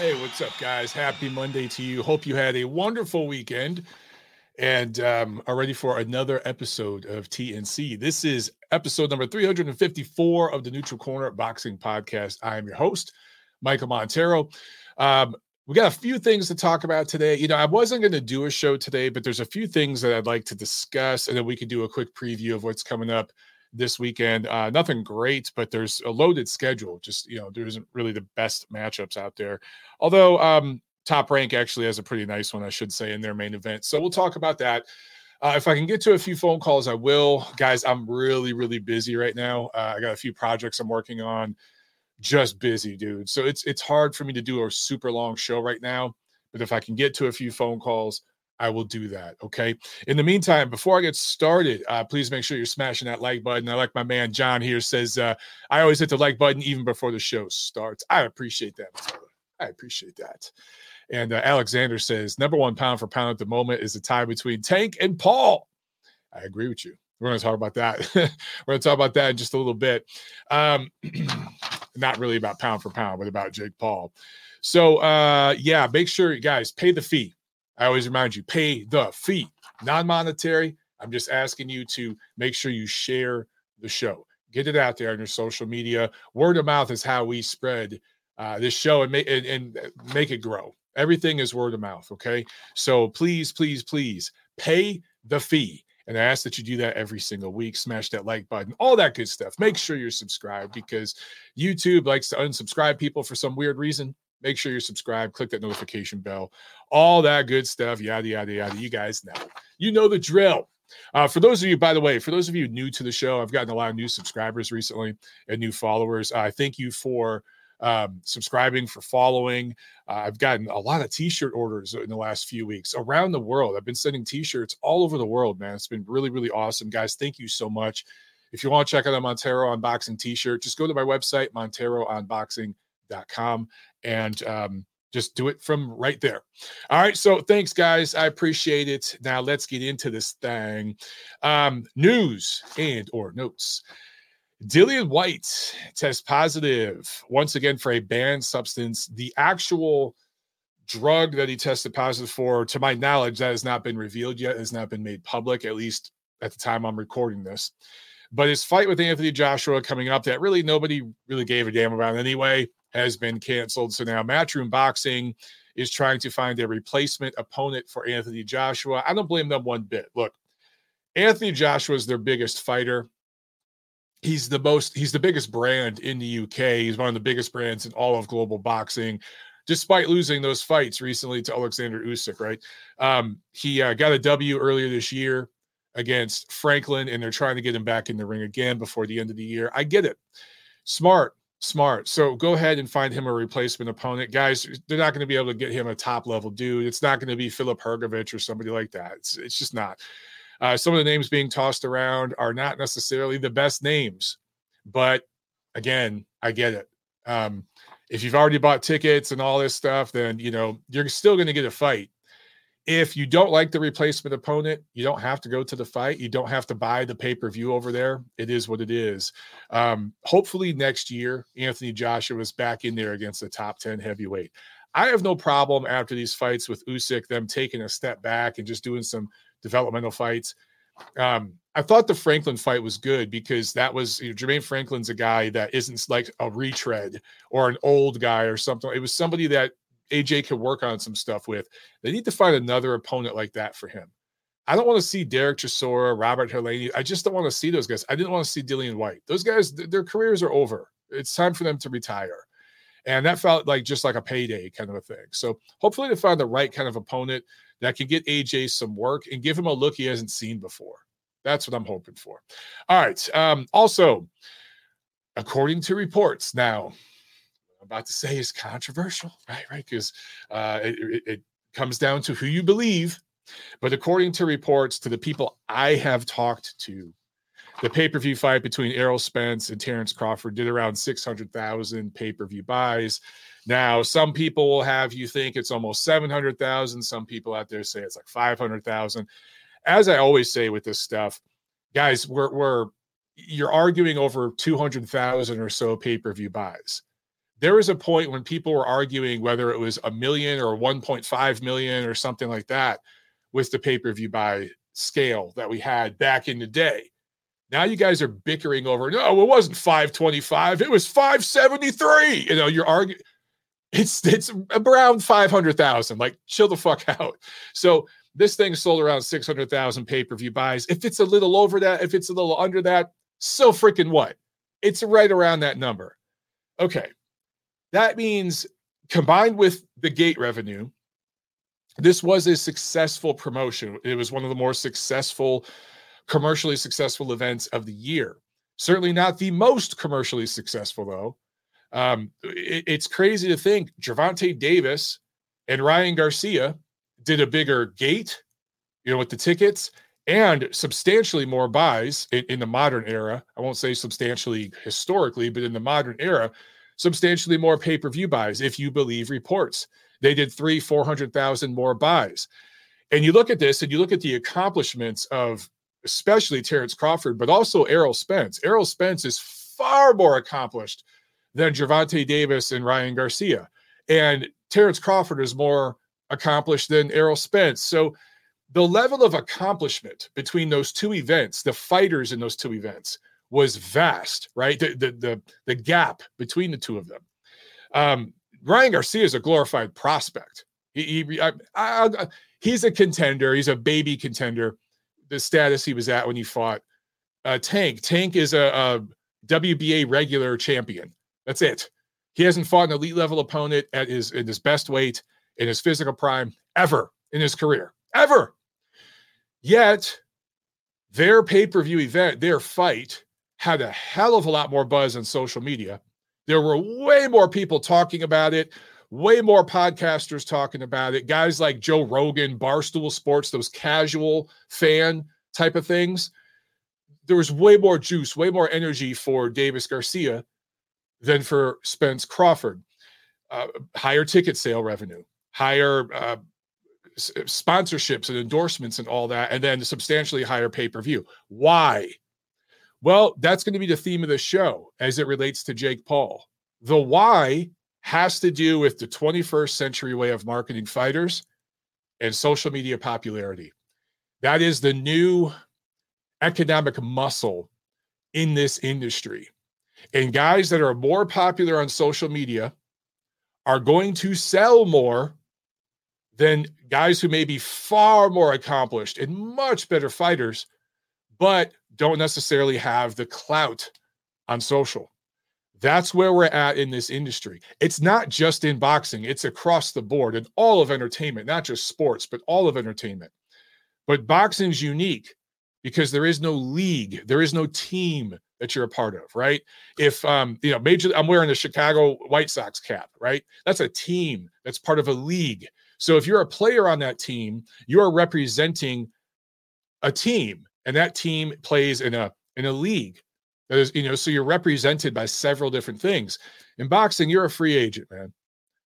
Hey, what's up, guys? Happy Monday to you. Hope you had a wonderful weekend and um, are ready for another episode of TNC. This is episode number 354 of the Neutral Corner Boxing Podcast. I am your host, Michael Montero. Um, we got a few things to talk about today. You know, I wasn't going to do a show today, but there's a few things that I'd like to discuss, and then we could do a quick preview of what's coming up this weekend. Uh, nothing great, but there's a loaded schedule. Just you know, there isn't really the best matchups out there. Although um, Top Rank actually has a pretty nice one, I should say, in their main event. So we'll talk about that. Uh, if I can get to a few phone calls, I will. Guys, I'm really, really busy right now. Uh, I got a few projects I'm working on. Just busy, dude. So it's it's hard for me to do a super long show right now. But if I can get to a few phone calls, I will do that. Okay. In the meantime, before I get started, uh, please make sure you're smashing that like button. I like my man John here says, uh, I always hit the like button even before the show starts. I appreciate that. I appreciate that. And uh, Alexander says, number one pound for pound at the moment is the tie between Tank and Paul. I agree with you. We're going to talk about that. We're going to talk about that in just a little bit. Um, not really about pound for pound, but about Jake Paul. So, uh, yeah, make sure you guys pay the fee I always remind you pay the fee, non monetary. I'm just asking you to make sure you share the show, get it out there on your social media. Word of mouth is how we spread uh, this show and and, and make it grow. Everything is word of mouth. Okay. So please, please, please pay the fee. And I ask that you do that every single week. Smash that like button, all that good stuff. Make sure you're subscribed because YouTube likes to unsubscribe people for some weird reason make sure you're subscribed, click that notification bell, all that good stuff, yada, yada, yada. You guys know. You know the drill. Uh, for those of you, by the way, for those of you new to the show, I've gotten a lot of new subscribers recently and new followers. I uh, thank you for um, subscribing, for following. Uh, I've gotten a lot of t-shirt orders in the last few weeks around the world. I've been sending t-shirts all over the world, man. It's been really, really awesome, guys. Thank you so much. If you want to check out a Montero On Boxing t-shirt, just go to my website, monteroonboxing.com and um, just do it from right there. All right. So thanks, guys. I appreciate it. Now let's get into this thing. Um, news and or notes. Dillian Whyte tests positive once again for a banned substance. The actual drug that he tested positive for, to my knowledge, that has not been revealed yet, has not been made public, at least at the time I'm recording this. But his fight with Anthony Joshua coming up that really nobody really gave a damn about anyway has been canceled. So now Matchroom Boxing is trying to find a replacement opponent for Anthony Joshua. I don't blame them one bit. Look, Anthony Joshua is their biggest fighter. He's the most, he's the biggest brand in the UK. He's one of the biggest brands in all of global boxing, despite losing those fights recently to Alexander Usyk, right? Um, he uh, got a W earlier this year against Franklin, and they're trying to get him back in the ring again before the end of the year. I get it. Smart, smart. So go ahead and find him a replacement opponent. Guys, they're not going to be able to get him a top level dude. It's not going to be Filip Hrgovic or somebody like that. It's, it's just not. Uh, some of the names being tossed around are not necessarily the best names, but again, I get it. Um, if you've already bought tickets and all this stuff, then you know you're still going to get a fight. If you don't like the replacement opponent, you don't have to go to the fight. You don't have to buy the pay per view over there. It is what it is. Um, hopefully, next year, Anthony Joshua is back in there against the top 10 heavyweight. I have no problem after these fights with Usyk, them taking a step back and just doing some developmental fights. Um, I thought the Franklin fight was good because that was you know, Jermaine Franklin's a guy that isn't like a retread or an old guy or something. It was somebody that AJ can work on some stuff with. They need to find another opponent like that for him. I don't want to see Derek Chisora, Robert Helenius. I just don't want to see those guys. I didn't want to see Dillian Whyte. Those guys, th- their careers are over. It's time for them to retire. And that felt like just like a payday kind of a thing. So hopefully they find the right kind of opponent that can get AJ some work and give him a look he hasn't seen before. That's what I'm hoping for. All right. Um, also, according to reports, now about to say is controversial, right? Right, because uh, it, it, comes down to who you believe. But according to reports, to the people I have talked to, the pay per view fight between Errol Spence and Terence Crawford did around 600,000 pay per view buys. Now, some people will have you think it's almost 700,000. Some people out there say it's like 500,000. As I always say with this stuff, guys, we're, we're you're arguing over 200,000 or so pay per view buys there was a point when people were arguing whether it was a million or 1.5 million or something like that with the pay-per-view buy scale that we had back in the day. Now you guys are bickering over, no, it wasn't 525, it was 573. You know, you're arguing it's it's around 500,000. Like chill the fuck out. So this thing sold around 600,000 pay-per-view buys. If it's a little over that, if it's a little under that, so freaking what? It's right around that number. Okay. That means combined with the gate revenue, this was a successful promotion. It was one of the more successful, commercially successful events of the year. Certainly not the most commercially successful, though. Um, it, it's crazy to think Gervonta Davis and Ryan Garcia did a bigger gate, you know, with the tickets and substantially more buys in, in, the modern era. I won't say substantially historically, but in the modern era, substantially more pay per view buys, if you believe reports. They did three, 400,000 more buys. And you look at this and you look at the accomplishments of especially Terence Crawford, but also Errol Spence. Errol Spence is far more accomplished than Gervonta Davis and Ryan Garcia. And Terence Crawford is more accomplished than Errol Spence. So the level of accomplishment between those two events, the fighters in those two events, was vast, right? The the the, the gap between the two of them. Um, Ryan Garcia is a glorified prospect. He, he I, I, I, he's a contender. He's a baby contender. The status he was at when he fought uh, Tank. Tank is a, a WBA regular champion. That's it. He hasn't fought an elite level opponent at his in his best weight in his physical prime ever in his career. Ever. Yet their pay-per-view event, their fight had a hell of a lot more buzz on social media. There were way more people talking about it, way more podcasters talking about it. Guys like Joe Rogan, Barstool Sports, those casual fan type of things. There was way more juice, way more energy for Davis Garcia than for Spence Crawford. Uh, higher ticket sale revenue, higher uh, s- sponsorships and endorsements and all that, and then substantially higher pay per view. Why? Well, that's going to be the theme of the show as it relates to Jake Paul. The why has to do with the 21st century way of marketing fighters and social media popularity. That is the new economic muscle in this industry. And guys that are more popular on social media are going to sell more than guys who may be far more accomplished and much better fighters, but don't necessarily have the clout on social. That's where we're at in this industry. It's not just in boxing, it's across the board in all of entertainment, not just sports, but all of entertainment. But boxing's unique because there is no league, there is no team, that you're a part of, right? If um, you know, major I'm wearing the Chicago White Sox cap, right? That's a team, that's part of a league. So if you're a player on that team, you're representing a team, and that team plays in a in a league. That is, you know, so you're represented by several different things. In boxing, you're a free agent, man.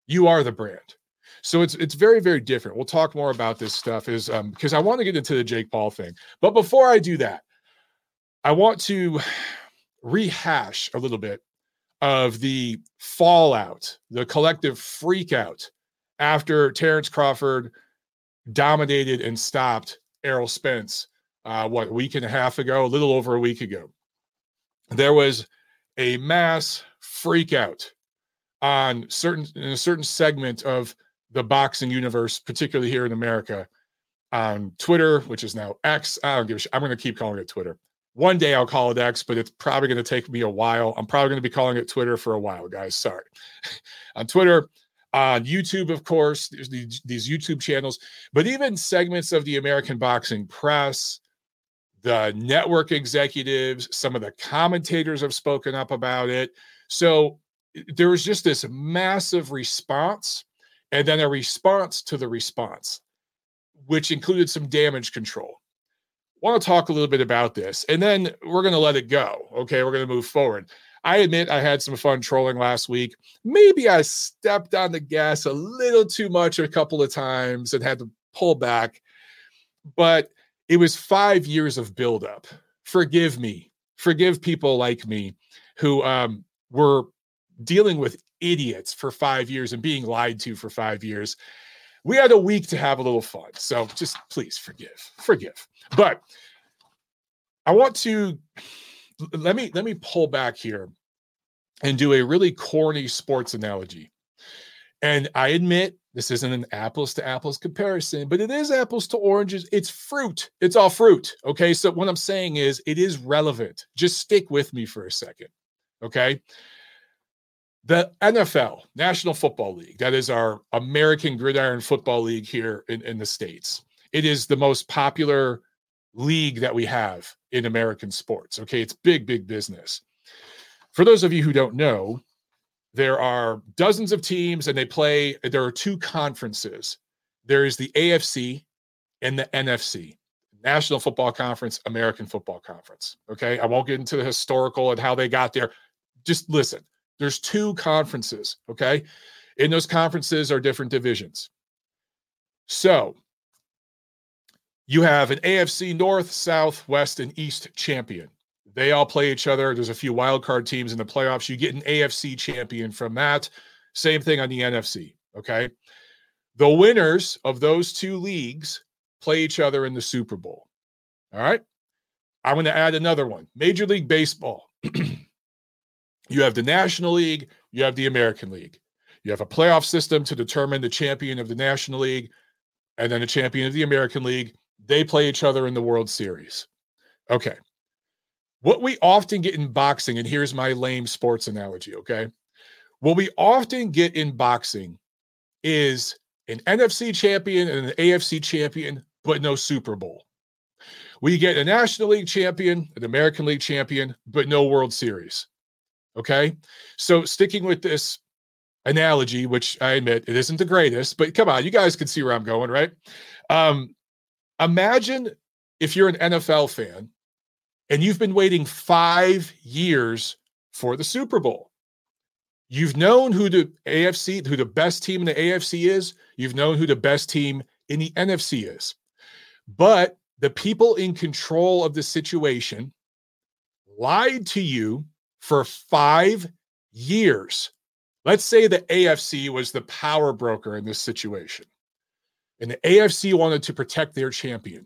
You are the brand. So it's it's very very different. We'll talk more about this stuff is um because I want to get into the Jake Paul thing. But before I do that, I want to rehash a little bit of the fallout, the collective freakout after Terence Crawford dominated and stopped Errol Spence, uh, what, a week and a half ago, a little over a week ago. There was a mass freakout on certain in a certain segment of the boxing universe, particularly here in America, on Twitter, which is now X. I don't give a shit. I'm going to keep calling it Twitter. One day I'll call it X, but it's probably going to take me a while. I'm probably going to be calling it Twitter for a while, guys. Sorry. on Twitter, on YouTube, of course, there's these, these YouTube channels, but even segments of the American boxing press, the network executives, some of the commentators have spoken up about it. So there was just this massive response and then a response to the response, which included some damage control I want to talk a little bit about this and then we're going to let it go. Okay. We're going to move forward. I admit I had some fun trolling last week. Maybe I stepped on the gas a little too much a couple of times and had to pull back, but it was five years of buildup. Forgive me. Forgive people like me who um, were dealing with idiots for five years and being lied to for five years. We had a week to have a little fun. So just please forgive, forgive. But I want to let me let me pull back here and do a really corny sports analogy. And I admit this isn't an apples to apples comparison, but it is apples to oranges. It's fruit. It's all fruit. Okay. So what I'm saying is it is relevant. Just stick with me for a second. Okay. The NFL, National Football League, that is our American Gridiron Football League here in, in the States. It is the most popular league that we have in American sports. Okay. It's big, big business. For those of you who don't know, there are dozens of teams and they play there are two conferences. There is the afc and the nfc national football conference american football conference okay? I won't get into the historical and how they got there. Just listen there's two conferences okay? In those conferences are different divisions. So you have an afc north south west and east champion they all play each other. There's a few wild card teams in the playoffs. You get an AFC champion from that. Same thing on the NFC. Okay. The winners of those two leagues play each other in the Super Bowl. All right. I'm going to add another one Major League Baseball. you have the National League, you have the American League. You have a playoff system to determine the champion of the National League and then the champion of the American League. They play each other in the World Series. Okay. What we often get in boxing, and here's my lame sports analogy, okay? What we often get in boxing is an NFC champion and an AFC champion, but no Super Bowl. We get a National League champion, an American League champion, but no World Series. Okay. So sticking with this analogy, which I admit it isn't the greatest, but come on, you guys can see where I'm going, right? Um, imagine if you're an NFL fan and you've been waiting five years for the Super Bowl. You've known who the AFC, who the best team in the AFC is. You've known who the best team in the NFC is. But the people in control of the situation lied to you for five years. Let's say the AFC was the power broker in this situation, and the AFC wanted to protect their champion.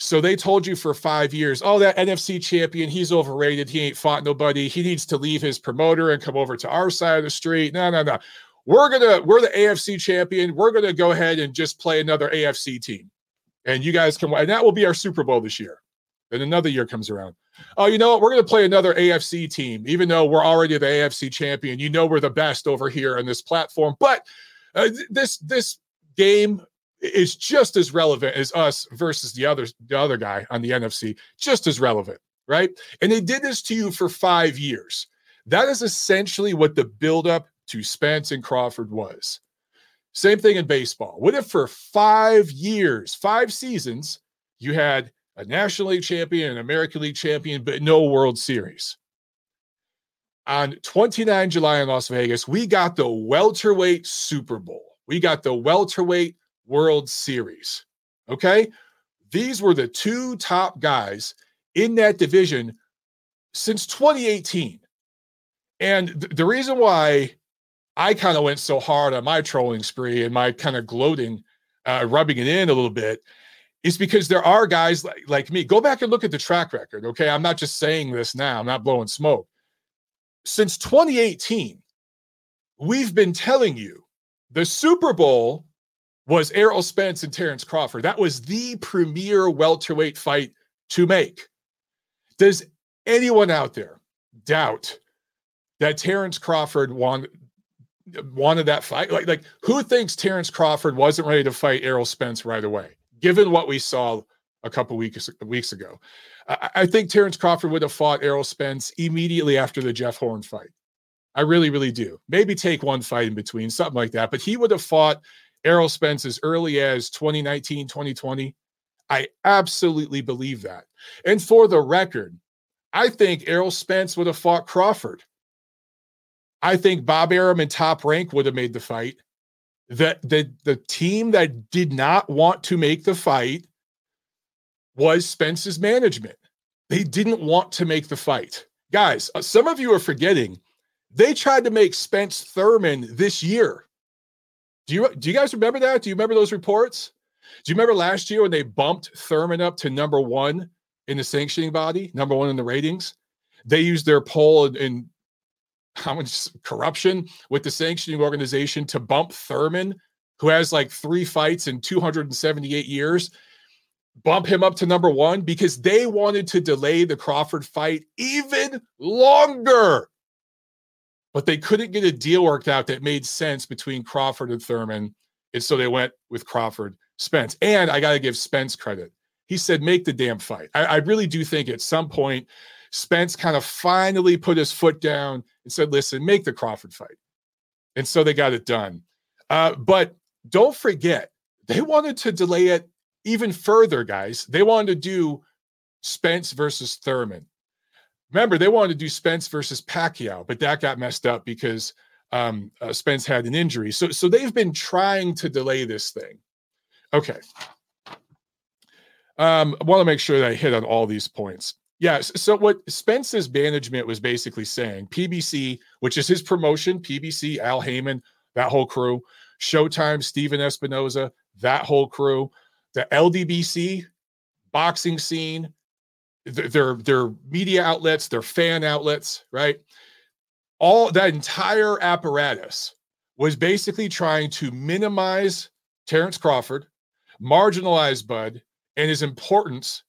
So they told you for five years, oh, that NFC champion, he's overrated. He ain't fought nobody. He needs to leave his promoter and come over to our side of the street. No, no, no. We're gonna, we're the AFC champion. We're gonna go ahead and just play another AFC team. And you guys can, and that will be our Super Bowl this year. Then another year comes around. Oh, you know what? We're to play another AFC team, even though we're already the AFC champion. You know we're the best over here on this platform. But uh, this this game is just as relevant as us versus the other the other guy on the NFC, just as relevant, right? And they did this to you for five years. That is essentially what the buildup to Spence and Crawford was. Same thing in baseball. What if for five years, five seasons, you had a National League champion, an American League champion, but no World Series? On 29 July in Las Vegas, we got the welterweight Super Bowl. We got the welterweight World Series. Okay. These were the two top guys in that division since 2018. And th- the reason why I kind of went so hard on my trolling spree and my kind of gloating, uh, rubbing it in a little bit, is because there are guys like, like me. Go back and look at the track record. Okay. I'm not just saying this now, I'm not blowing smoke. Since 2018, we've been telling you the Super Bowl was Errol Spence and Terence Crawford. That was the premier welterweight fight to make. Does anyone out there doubt that Terence Crawford won, wanted that fight? Like, like who thinks Terence Crawford wasn't ready to fight Errol Spence right away, given what we saw a couple weeks weeks ago? I, I think Terence Crawford would have fought Errol Spence immediately after the Jeff Horn fight. I really, really do. Maybe take one fight in between, something like that. But he would have fought Errol Spence as early as 2019, 2020. I absolutely believe that. And for the record, I think Errol Spence would have fought Crawford. I think Bob Arum and Top Rank would have made the fight. The, the, the team that did not want to make the fight was Spence's management. They didn't want to make the fight. Guys, uh, some of you are forgetting They tried to make Spence Thurman this year. Do you do you guys remember that? Do you remember those reports? Do you remember last year when they bumped Thurman up to number one in the sanctioning body, number one in the ratings? They used their poll and, how much corruption with the sanctioning organization to bump Thurman, who has like three fights in 278 years, bump him up to number one because they wanted to delay the Crawford fight even longer. But they couldn't get a deal worked out that made sense between Crawford and Thurman. And so they went with Crawford Spence. And I got to give Spence credit. He said, make the damn fight. I, I really do think at some point, Spence kind of finally put his foot down and said, listen, make the Crawford fight. And so they got it done. Uh, but don't forget, they wanted to delay it even further, guys. They wanted to do Spence versus Thurman. Remember, they wanted to do Spence versus Pacquiao, but that got messed up because um, uh, Spence had an injury. So, so they've been trying to delay this thing. Okay. Um, I want to make sure that I hit on all these points. Yes. So what Spence's management was basically saying, PBC, which is his promotion, PBC, Al Haymon, that whole crew, Showtime, Stephen Espinoza, that whole crew, the LDBC boxing scene, their their media outlets, their fan outlets, right? All that entire apparatus was basically trying to minimize Terence Crawford, marginalize Bud, and his importance,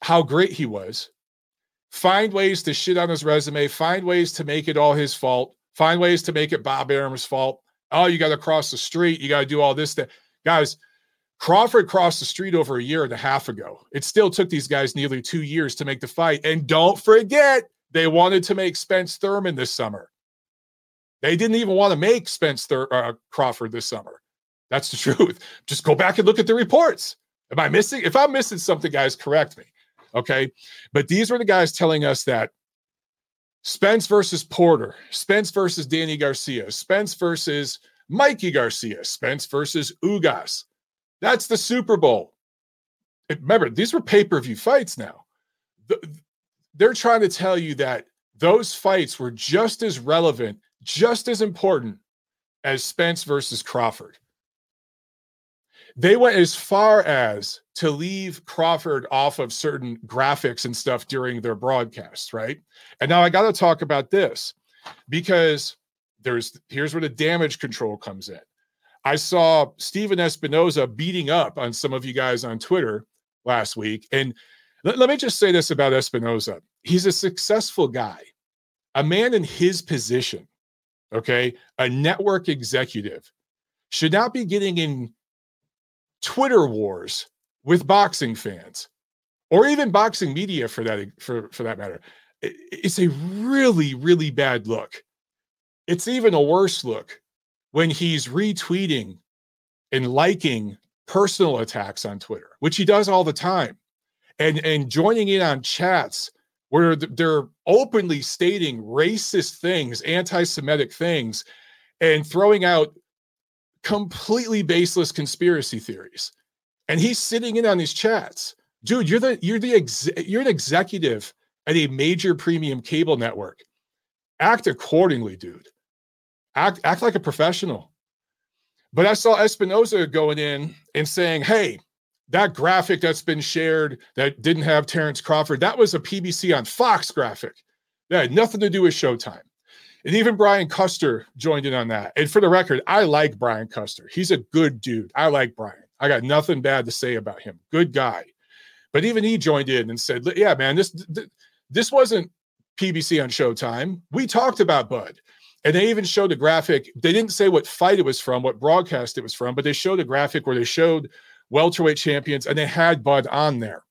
how great he was, find ways to shit on his resume, find ways to make it all his fault, find ways to make it Bob Arum's fault. Oh, you got to cross the street, you got to do all this. That guys, Crawford crossed the street over a year and a half ago. It still took these guys nearly two years to make the fight. And don't forget, they wanted to make Spence Thurman this summer. They didn't even want to make Spence Thur- uh, Crawford this summer. That's the truth. Just go back and look at the reports. Am I missing? If I'm missing something, guys, correct me. Okay. But these were the guys telling us that Spence versus Porter, Spence versus Danny Garcia, Spence versus Mikey Garcia, Spence versus Ugas. That's the Super Bowl. Remember, these were pay per view fights now. They're trying to tell you that those fights were just as relevant, just as important as Spence versus Crawford. They went as far as to leave Crawford off of certain graphics and stuff during their broadcasts, right? And now I got to talk about this because there's here's where the damage control comes in. I saw Stephen Espinoza beating up on some of you guys on Twitter last week. And let, let me just say this about Espinoza he's a successful guy, a man in his position, okay, a network executive, should not be getting in Twitter wars with boxing fans or even boxing media for that for, for that matter. It's a really, really bad look. It's even a worse look when he's retweeting and liking personal attacks on Twitter, which he does all the time, and and joining in on chats where they're openly stating racist things, anti-Semitic things, and throwing out completely baseless conspiracy theories. And he's sitting in on these chats. Dude, you're the you're the ex, you're an executive at a major premium cable network. Act accordingly, dude act act like a professional. But I saw Espinoza going in and saying, "Hey, that graphic that's been shared that didn't have Terence Crawford, that was a PBC on Fox graphic. That had nothing to do with Showtime." And even Brian Custer joined in on that. And for the record, I like Brian Custer. He's a good dude. I like Brian. I got nothing bad to say about him. Good guy. But even he joined in and said, "Yeah, man, this this wasn't PBC on Showtime. We talked about Bud. And they even showed a graphic. They didn't say what fight it was from, what broadcast it was from, but they showed a graphic where they showed welterweight champions and they had Bud on there.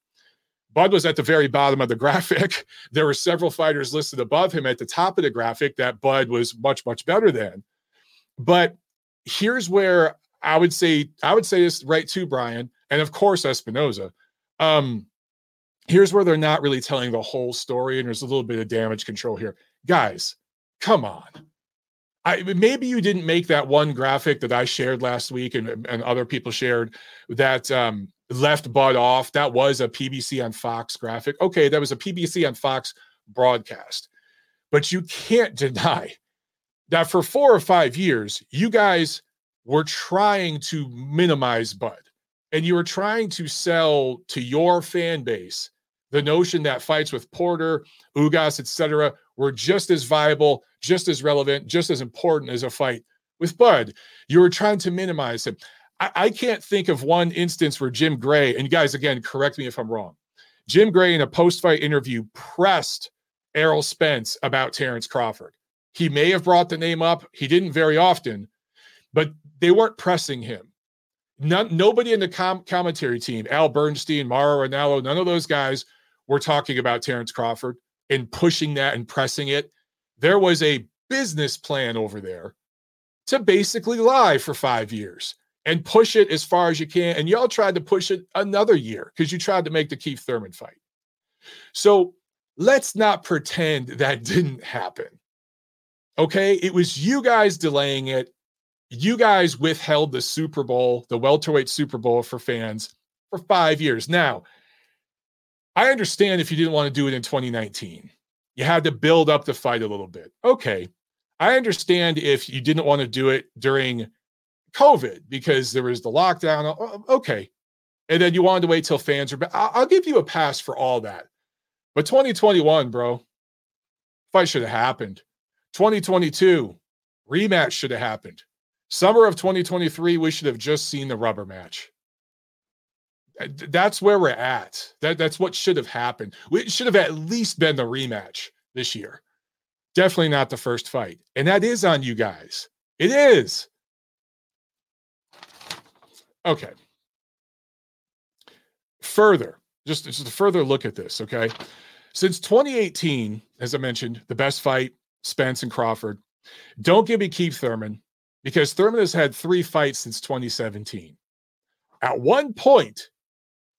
Bud was at the very bottom of the graphic. There were several fighters listed above him at the top of the graphic that Bud was much, much better than. But here's where I would say, I would say this right to Brian, and of course Espinoza. Um, here's where they're not really telling the whole story, and there's a little bit of damage control here. Guys, come on. I maybe you didn't make that one graphic that I shared last week and, and other people shared that um, left Bud off. That was a PBC on Fox graphic. Okay, that was a PBC on Fox broadcast. But you can't deny that for four or five years, you guys were trying to minimize Bud and you were trying to sell to your fan base the notion that fights with Porter, Ugas, etc., were just as viable, just as relevant, just as important as a fight with Bud. You were trying to minimize him. I, I can't think of one instance where Jim Gray, and you guys, again, correct me if I'm wrong. Jim Gray, in a post fight interview, pressed Errol Spence about Terence Crawford. He may have brought the name up. He didn't very often, but they weren't pressing him. None, nobody in the com- commentary team, Al Bernstein, Mauro Ranallo, none of those guys were talking about Terence Crawford and pushing that and pressing it. There was a business plan over there to basically lie for five years and push it as far as you can. And y'all tried to push it another year because you tried to make the Keith Thurman fight. So let's not pretend that didn't happen. Okay. It was you guys delaying it. You guys withheld the Super Bowl, the welterweight Super Bowl for fans for five years. Now, I understand if you didn't want to do it in 2019. You had to build up the fight a little bit. Okay. I understand if you didn't want to do it during COVID because there was the lockdown. Okay. And then you wanted to wait till fans are back. I'll give you a pass for all that. But 2021, bro, fight should have happened. 2022, rematch should have happened. Summer of 2023, we should have just seen the rubber match. Uh, that's where we're at. That, that's what should have happened. It should have at least been the rematch this year. Definitely not the first fight. And that is on you guys. It is. Okay. Further, just, just a further look at this, okay? Since 2018, as I mentioned, the best fight, Spence and Crawford. Don't give me Keith Thurman because Thurman has had three fights since 2017. At one point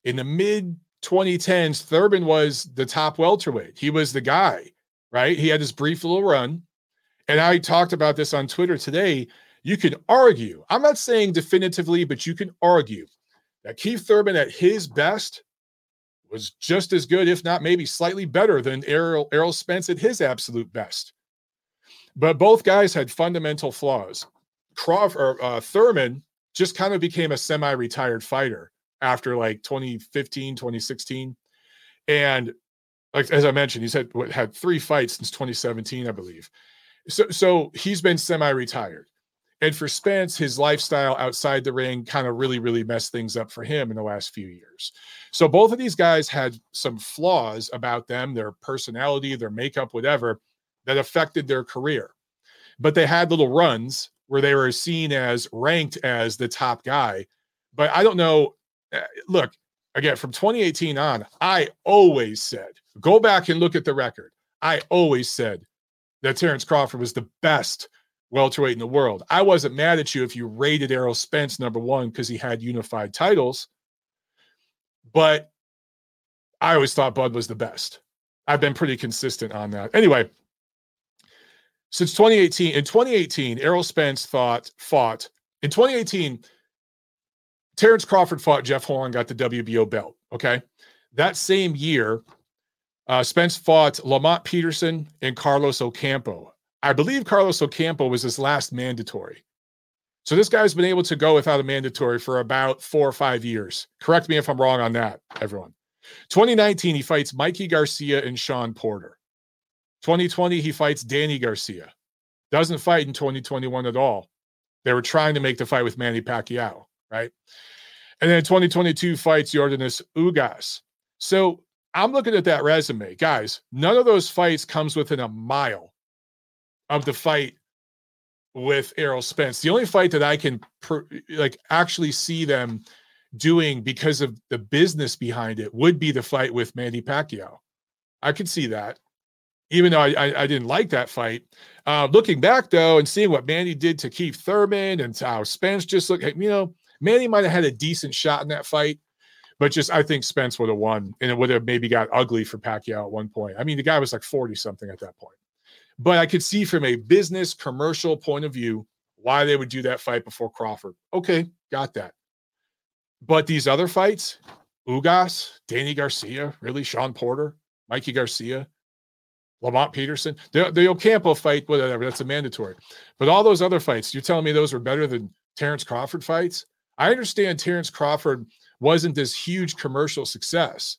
in the mid 2010s, Thurman was the top welterweight. He was the guy, right? He had his brief little run. And I talked about this on Twitter today you can argue, I'm not saying definitively, but you can argue that Keith Thurman at his best was just as good, if not maybe slightly better than Errol, Errol Spence at his absolute best. But both guys had fundamental flaws. Crawford, uh, Thurman just kind of became a semi retired fighter after like 2015, 2016. And like as I mentioned, he's had had three fights since 2017, I believe. So so he's been semi-retired. And for Spence, his lifestyle outside the ring kind of really, really messed things up for him in the last few years. So both of these guys had some flaws about them, their personality, their makeup, whatever, that affected their career. But they had little runs where they were seen as ranked as the top guy. But I don't know. Eh, look, again, from 2018 on, I always said, go back and look at the record. I always said that Terence Crawford was the best welterweight in the world. I wasn't mad at you if you rated Errol Spence number one because he had unified titles, but I always thought Bud was the best. I've been pretty consistent on that. Anyway, since 2018, in 2018, Errol Spence thought fought in 2018. Terence Crawford fought Jeff Horn, got the WBO belt. Okay, that same year, uh, Spence fought Lamont Peterson and Carlos Ocampo. I believe Carlos Ocampo was his last mandatory. So this guy's been able to go without a mandatory for about four or five years. Correct me if I'm wrong on that, everyone. 2019, he fights Mikey Garcia and Shawn Porter. 2020, he fights Danny Garcia. Doesn't fight in 2021 at all. They were trying to make the fight with Manny Pacquiao, right? And then 2022 fights Yordenis Ugas. So I'm looking at that resume. Guys, none of those fights comes within a mile of the fight with Errol Spence. The only fight that I can like actually see them doing because of the business behind it would be the fight with Manny Pacquiao. I could see that, even though I, I, I didn't like that fight. Uh, looking back though, and seeing what Manny did to Keith Thurman and how Spence just looked, you know, Manny might have had a decent shot in that fight, but just I think Spence would have won, and it would have maybe got ugly for Pacquiao at one point. I mean, the guy was like forty something at that point. But I could see from a business commercial point of view why they would do that fight before Crawford. Okay, got that. But these other fights, Ugas, Danny Garcia, really, Sean Porter, Mikey Garcia, Lamont Peterson, the, the Ocampo fight, whatever, that's a mandatory. But all those other fights, you're telling me those were better than Terence Crawford fights? I understand Terence Crawford wasn't this huge commercial success,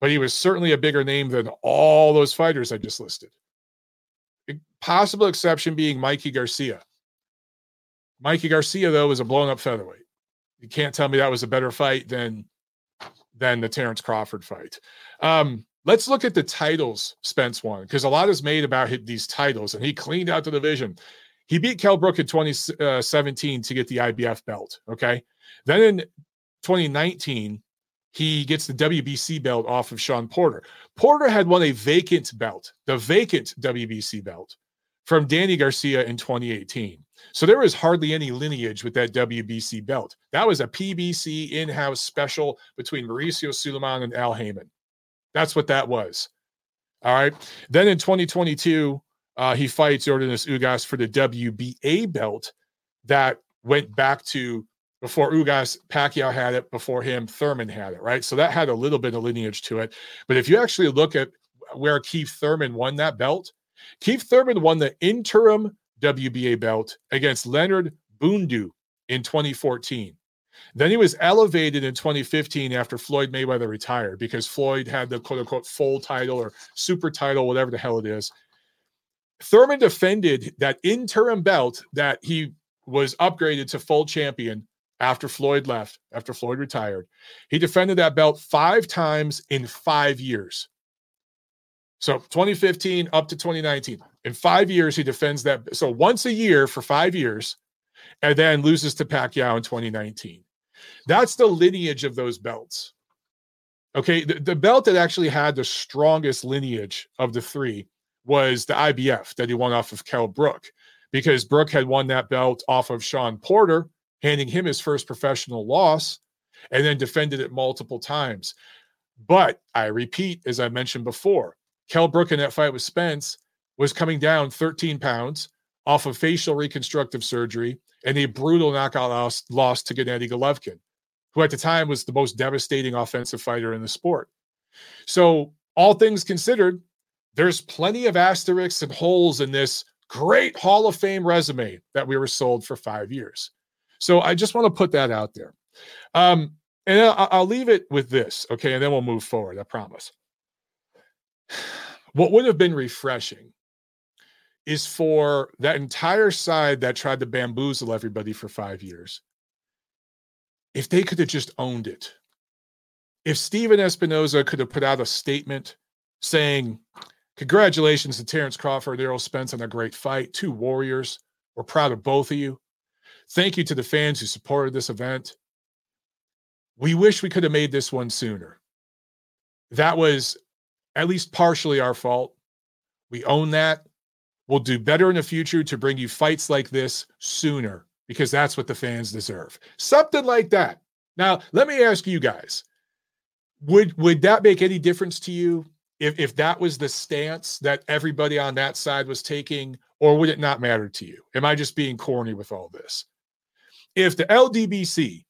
but he was certainly a bigger name than all those fighters I just listed. Possible exception being Mikey Garcia. Mikey Garcia, though, was a blown up featherweight. You can't tell me that was a better fight than than the Terence Crawford fight. Um, let's look at the titles Spence won because a lot is made about these titles, and he cleaned out the division. He beat Kell Brook in 2017 uh, to get the IBF belt. Okay. Then in 2019, he gets the WBC belt off of Shawn Porter. Porter had won a vacant belt, the vacant WBC belt from Danny Garcia in 2018. So there was hardly any lineage with that WBC belt. That was a PBC in house special between Mauricio Sulaiman and Al Haymon. That's what that was. All right. Then in 2022, uh, he fights Yordenis Ugas for the WBA belt that went back to before Ugas, Pacquiao had it, before him, Thurman had it, right? So that had a little bit of lineage to it. But if you actually look at where Keith Thurman won that belt, Keith Thurman won the interim WBA belt against Leonard Bundu in 2014. Then he was elevated in 2015 after Floyd Mayweather retired because Floyd had the quote unquote full title or super title, whatever the hell it is. Thurman defended that interim belt that he was upgraded to full champion after Floyd left, after Floyd retired. He defended that belt five times in five years. So 2015 up to 2019. In five years, he defends that. So once a year for five years, and then loses to Pacquiao in 2019. That's the lineage of those belts. Okay. The, the belt that actually had the strongest lineage of the three was the IBF that he won off of Kell Brook because Brook had won that belt off of Shawn Porter, handing him his first professional loss, and then defended it multiple times. But I repeat, as I mentioned before, Kell Brook in that fight with Spence was coming down 13 pounds off of facial reconstructive surgery and a brutal knockout loss, loss to Gennady Golovkin, who at the time was the most devastating offensive fighter in the sport. So, all things considered, there's plenty of asterisks and holes in this great Hall of Fame resume that we were sold for five years. So, I just want to put that out there. Um, and I'll, I'll leave it with this, okay? And then we'll move forward, I promise. What would have been refreshing is for that entire side that tried to bamboozle everybody for five years. If they could have just owned it, if Stephen Espinoza could have put out a statement saying, Congratulations to Terence Crawford, Errol Spence on a great fight. Two warriors. We're proud of both of you. Thank you to the fans who supported this event. We wish we could have made this one sooner. That was at least partially our fault. We own that. We'll do better in the future to bring you fights like this sooner because that's what the fans deserve. Something like that. Now, let me ask you guys. Would would that make any difference to you if if that was the stance that everybody on that side was taking or would it not matter to you? Am I just being corny with all this? If the LDBC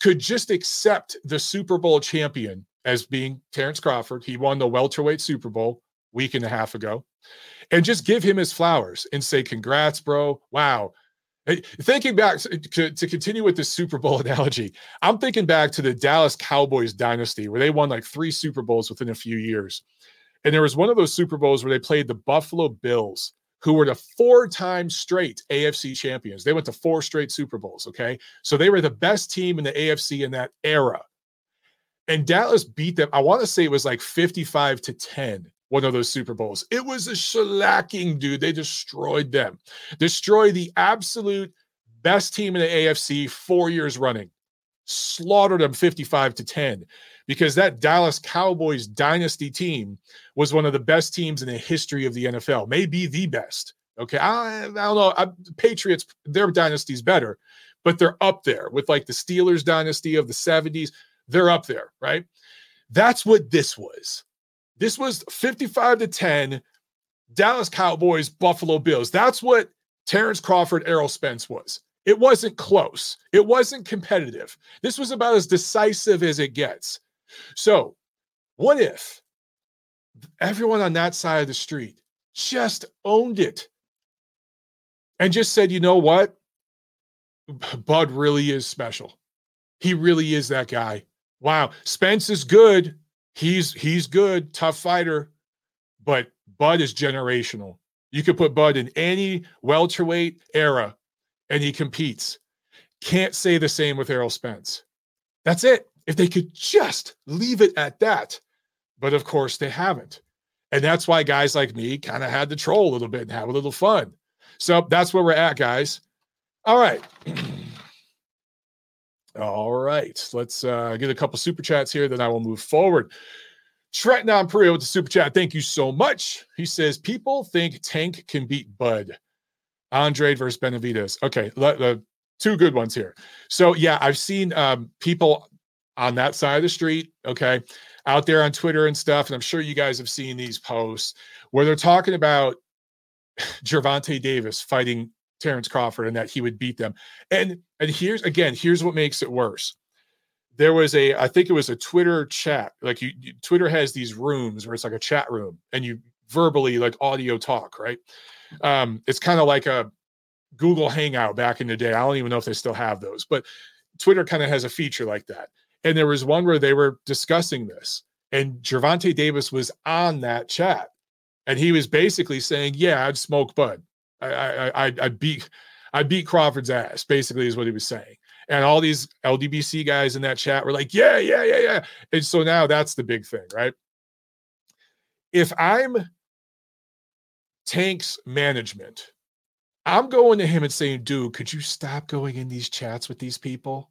could just accept the Super Bowl champion as being Terence Crawford. He won the welterweight Super Bowl week and a half ago. And just give him his flowers and say, congrats, bro. Wow. Thinking back to, to continue with this Super Bowl analogy, I'm thinking back to the Dallas Cowboys dynasty where they won like three Super Bowls within a few years. And there was one of those Super Bowls where they played the Buffalo Bills, who were the four time straight AFC champions. They went to four straight Super Bowls. Okay. So they were the best team in the AFC in that era and Dallas beat them. I want to say it was like 55 to 10, one of those Super Bowls. It was a shellacking, dude. They destroyed them, destroy the absolute best team in the AFC four years running, slaughtered them 55 to 10 because that Dallas Cowboys dynasty team was one of the best teams in the history of the NFL, maybe the best. Okay. I, I don't know. I, Patriots, their dynasty's better, but they're up there with like the Steelers dynasty of the 70s they're up there, right? That's what this was. This was 55 to 10, Dallas Cowboys, Buffalo Bills. That's what Terence Crawford, Errol Spence was. It wasn't close. It wasn't competitive. This was about as decisive as it gets. So, what if everyone on that side of the street just owned it and just said, you know what? Bud really is special. He really is that guy. Wow. Spence is good. He's he's good, tough fighter, but Bud is generational. You could put Bud in any welterweight era and he competes. Can't say the same with Errol Spence. That's it. If they could just leave it at that. But of course, they haven't. And that's why guys like me kind of had to troll a little bit and have a little fun. So that's where we're at, guys. All right. All right. Let's uh, get a couple super chats here, then I will move forward. Trent Priya with the super chat. Thank you so much. He says, People think Tank can beat Bud. Andre versus Benavidez. Okay. Uh, two good ones here. So, yeah, I've seen um, people on that side of the street, okay, out there on Twitter and stuff. And I'm sure you guys have seen these posts where they're talking about Gervonta Davis fighting Terence Crawford and that he would beat them. And and here's again, here's what makes it worse. There was a, I think it was a Twitter chat. Like you, you Twitter has these rooms where it's like a chat room and you verbally like audio talk, right? Um, it's kind of like a Google Hangout back in the day. I don't even know if they still have those, but Twitter kind of has a feature like that. And there was one where they were discussing this, and Gervonta Davis was on that chat, and he was basically saying, "Yeah, I'd smoke Bud. I, I, I, I beat, I beat Crawford's ass." Basically, is what he was saying. And all these LDBC guys in that chat were like, "Yeah, yeah, yeah, yeah." And so now that's the big thing, right? If I'm Tank's management, I'm going to him and saying, "Dude, could you stop going in these chats with these people?"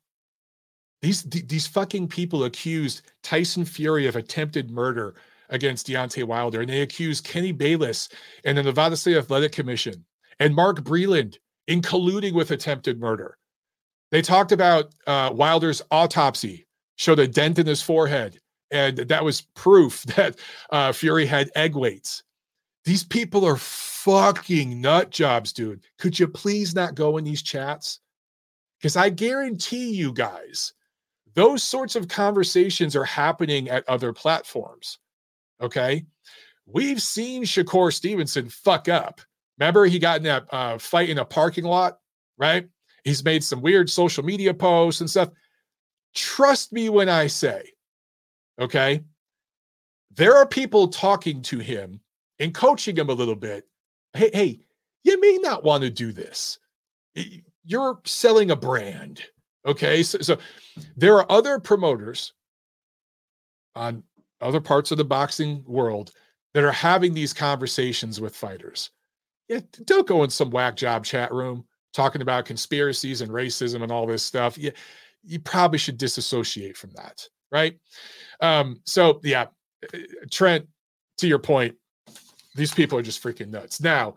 These these fucking people accused Tyson Fury of attempted murder against Deontay Wilder, and they accused Kenny Bayless and the Nevada State Athletic Commission and Mark Breland in colluding with attempted murder. They talked about uh, Wilder's autopsy showed a dent in his forehead, and that was proof that uh, Fury had egg weights. These people are fucking nut jobs, dude. Could you please not go in these chats? Because I guarantee you guys those sorts of conversations are happening at other platforms. Okay. We've seen Shakur Stevenson fuck up. Remember, he got in that uh, fight in a parking lot, right? He's made some weird social media posts and stuff. Trust me when I say, okay, there are people talking to him and coaching him a little bit. Hey, hey, you may not want to do this. You're selling a brand. Okay. So, so there are other promoters on other parts of the boxing world that are having these conversations with fighters. Yeah, don't go in some whack job chat room talking about conspiracies and racism and all this stuff. Yeah, you probably should disassociate from that, right? Um, so yeah, Trent, to your point, these people are just freaking nuts. Now,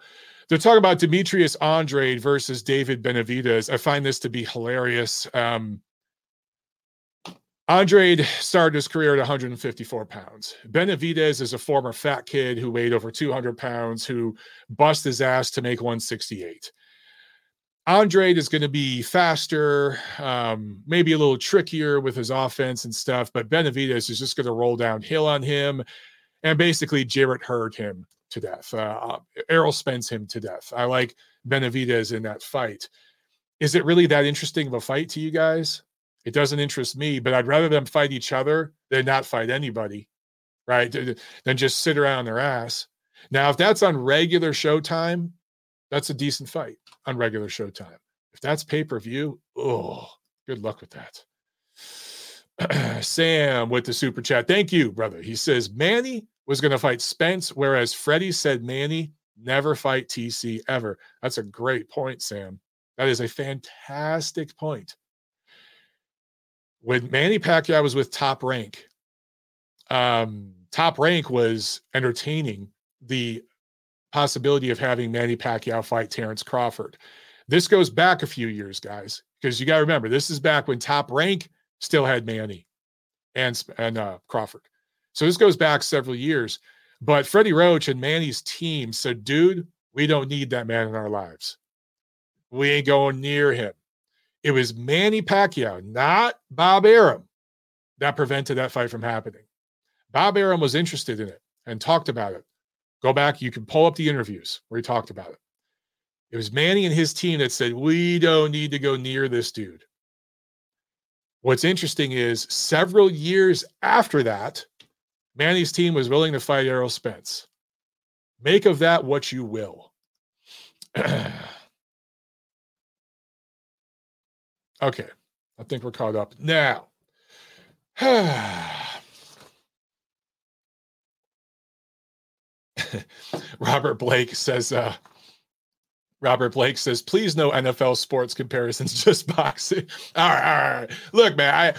they're talking about Demetrius Andrade versus David Benavidez. I find this to be hilarious. Um, Andrade started his career at 154 pounds. Benavidez is a former fat kid who weighed over 200 pounds, who bust his ass to make 168. Andrade is going to be faster, um, maybe a little trickier with his offense and stuff, but Benavidez is just going to roll downhill on him and basically Jarrett hurt him to death. Uh, uh, Errol Spence him to death. I like Benavidez in that fight. Is it really that interesting of a fight to you guys? It doesn't interest me, but I'd rather them fight each other than not fight anybody, right? Than just sit around their ass. Now, if that's on regular showtime, that's a decent fight on regular showtime. If that's pay per view, oh, good luck with that. Sam with the super chat. Thank you, brother. He says Manny was going to fight Spence, whereas Freddie said Manny never fight TC ever. That's a great point, Sam. That is a fantastic point. When Manny Pacquiao was with Top Rank, um, Top Rank was entertaining the possibility of having Manny Pacquiao fight Terence Crawford. This goes back a few years, guys, because you got to remember this is back when Top Rank still had Manny and and uh, Crawford. So this goes back several years. But Freddie Roach and Manny's team said, dude, we don't need that man in our lives. We ain't going near him. It was Manny Pacquiao, not Bob Arum, that prevented that fight from happening. Bob Arum was interested in it. and talked about it. Go back, you can pull up the interviews where he talked about it. It was Manny and his team that said, We don't need to go near this dude. What's interesting is several years after that, Manny's team was willing to fight Errol Spence. Make of that what you will. okay. I think we're caught up. Now, Robert Blake says, uh, Robert Blake says, please no NFL sports comparisons, just boxing. All right, all right. Look, man, I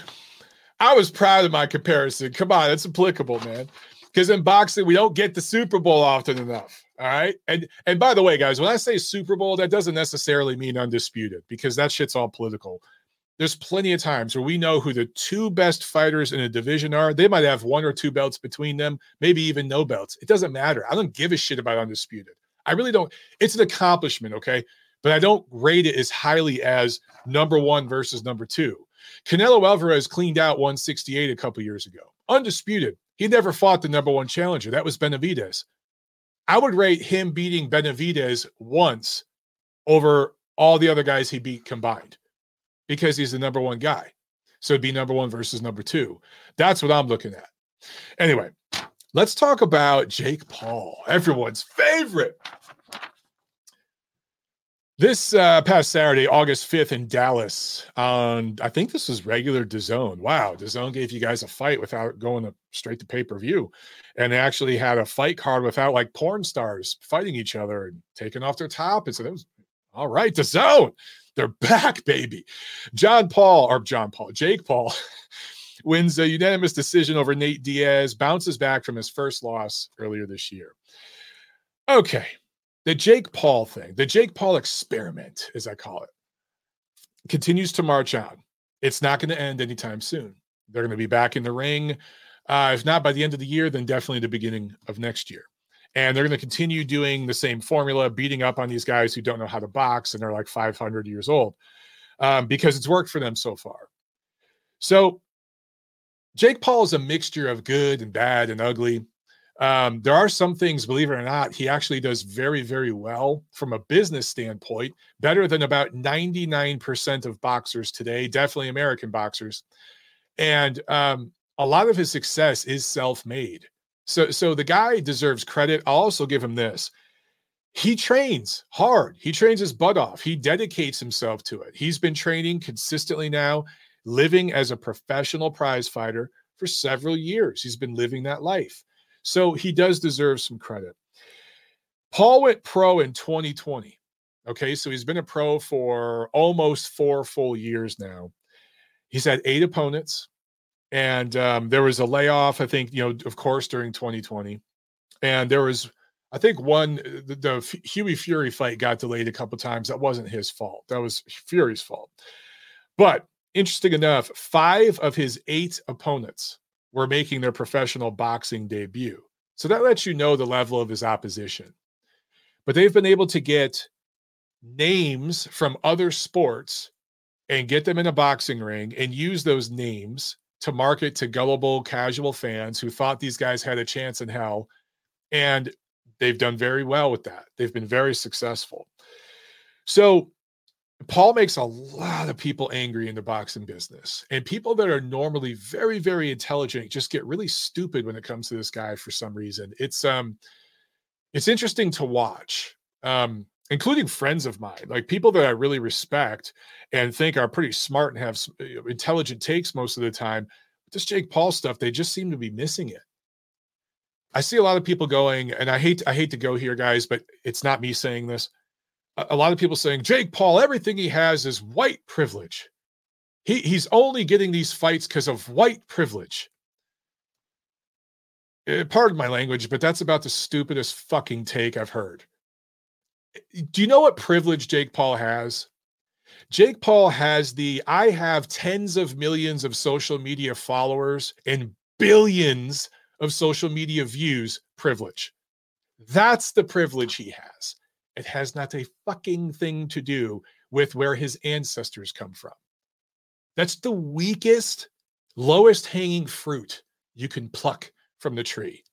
I was proud of my comparison. Come on, it's applicable, man. Because in boxing, we don't get the Super Bowl often enough. All right. And and by the way, guys, when I say Super Bowl, that doesn't necessarily mean undisputed because that shit's all political. There's plenty of times where we know who the two best fighters in a division are. They might have one or two belts between them, maybe even no belts. It doesn't matter. I don't give a shit about undisputed. I really don't. It's an accomplishment, okay? But I don't rate it as highly as number one versus number two. Canelo Alvarez cleaned out 168 a couple years ago. Undisputed. He never fought the number one challenger. That was Benavidez. I would rate him beating Benavidez once over all the other guys he beat combined because he's the number one guy. So it'd be number one versus number two. That's what I'm looking at. Anyway, let's talk about Jake Paul, everyone's favorite. This uh, past Saturday, August 5th in Dallas, on I think this was regular DAZN. Wow, DAZN gave you guys a fight without going to, straight to pay per view, and they actually had a fight card without like porn stars fighting each other and taking off their top. And so that was all right. DAZN, they're back, baby. John Paul or John Paul, Jake Paul wins a unanimous decision over Nate Diaz, bounces back from his first loss earlier this year. Okay, the Jake Paul thing, the Jake Paul experiment, as I call it, continues to march on. It's not going to end anytime soon. They're going to be back in the ring. Uh, if not by the end of the year, then definitely the beginning of next year. And they're going to continue doing the same formula, beating up on these guys who don't know how to box and they're like 500 years old um, because it's worked for them so far. So Jake Paul is a mixture of good and bad and ugly. Um, there are some things, believe it or not, he actually does very, very well from a business standpoint, better than about 99% of boxers today, definitely American boxers. And um, a lot of his success is self-made. So, so the guy deserves credit. I'll also give him this. He trains hard. He trains his butt off. He dedicates himself to it. He's been training consistently now, living as a professional prize fighter for several years. He's been living that life. So he does deserve some credit. Paul went pro in 2020. Okay, so he's been a pro for almost four full years now. He's had eight opponents, and um, there was a layoff, I think, you know, of course, during 2020. And there was, I think, one, the, the Hughie Fury fight got delayed a couple times. That wasn't his fault, that was Fury's fault. But interesting enough, five of his eight opponents were making their professional boxing debut. So that lets you know the level of his opposition. But they've been able to get names from other sports and get them in a boxing ring and use those names to market to gullible casual fans who thought these guys had a chance in hell. And they've done very well with that. They've been very successful. So Paul makes a lot of people angry in the boxing business. And people that are normally very, very intelligent just get really stupid when it comes to this guy for some reason. It's um it's interesting to watch. Um, including friends of mine, like people that I really respect and think are pretty smart and have intelligent takes most of the time. This Jake Paul stuff, they just seem to be missing it. I see a lot of people going, and I hate I hate to go here, guys, but it's not me saying this a lot of people saying Jake Paul, everything he has is white privilege. He he's only getting these fights because of white privilege. Uh, pardon my language, but that's about the stupidest fucking take I've heard. Eh, do you know what privilege Jake Paul has? Jake Paul has the I have tens of millions of social media followers and billions of social media views privilege. That's the privilege he has. It has not a fucking thing to do with where his ancestors come from. That's the weakest, lowest hanging fruit you can pluck from the tree.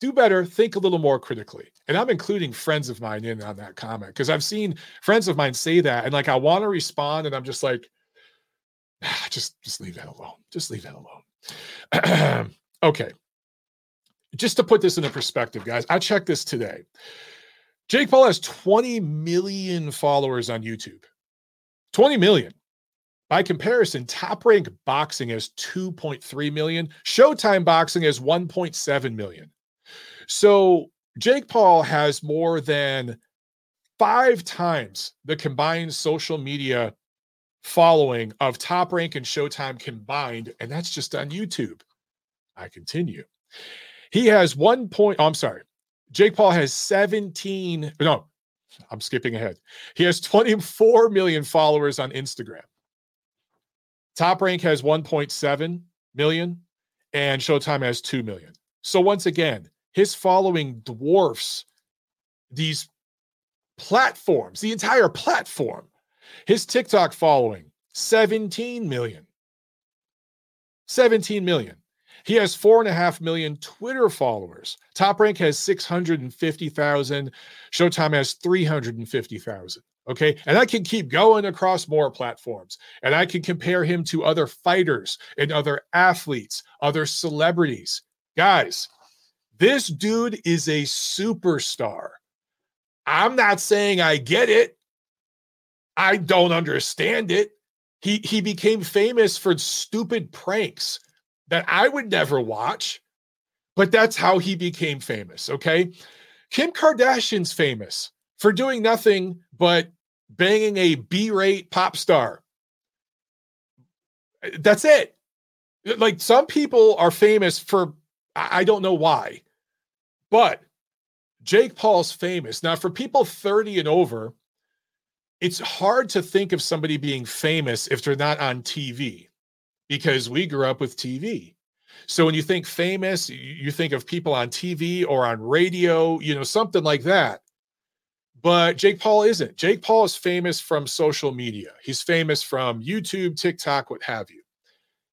do better, think a little more critically. And I'm including friends of mine in on that comment because I've seen friends of mine say that, and like I want to respond, and I'm just like, ah, just just leave that alone. Just leave that alone. okay. Just to put this into perspective, guys, I checked this today. Jake Paul has 20 million followers on YouTube. 20 million. By comparison, top rank boxing has 2.3 million, Showtime boxing has 1.7 million. So Jake Paul has more than five times the combined social media following of Top Rank and Showtime combined, and that's just on YouTube. I continue. He has one point. Oh, I'm sorry. Jake Paul has 17. No, I'm skipping ahead. He has 24 million followers on Instagram. Top Rank has 1.7 million, and Showtime has 2 million. So once again, his following dwarfs these platforms, the entire platform. His TikTok following, 17 million. 17 million. He has four and a half million Twitter followers. Top Rank has 650,000. Showtime has 350,000. Okay. And I can keep going across more platforms and I can compare him to other fighters and other athletes, other celebrities. Guys, this dude is a superstar. I'm not saying I get it. I don't understand it. He he became famous for stupid pranks that I would never watch, but that's how he became famous, okay? Kim Kardashian's famous for doing nothing but banging a B-rate pop star. That's it. Like some people are famous for I don't know why. But Jake Paul's famous. Now, for people 30 and over, it's hard to think of somebody being famous if they're not on TV because we grew up with TV. So when you think famous, you think of people on TV or on radio, you know, something like that. But Jake Paul isn't. Jake Paul is famous from social media. He's famous from YouTube, TikTok, what have you.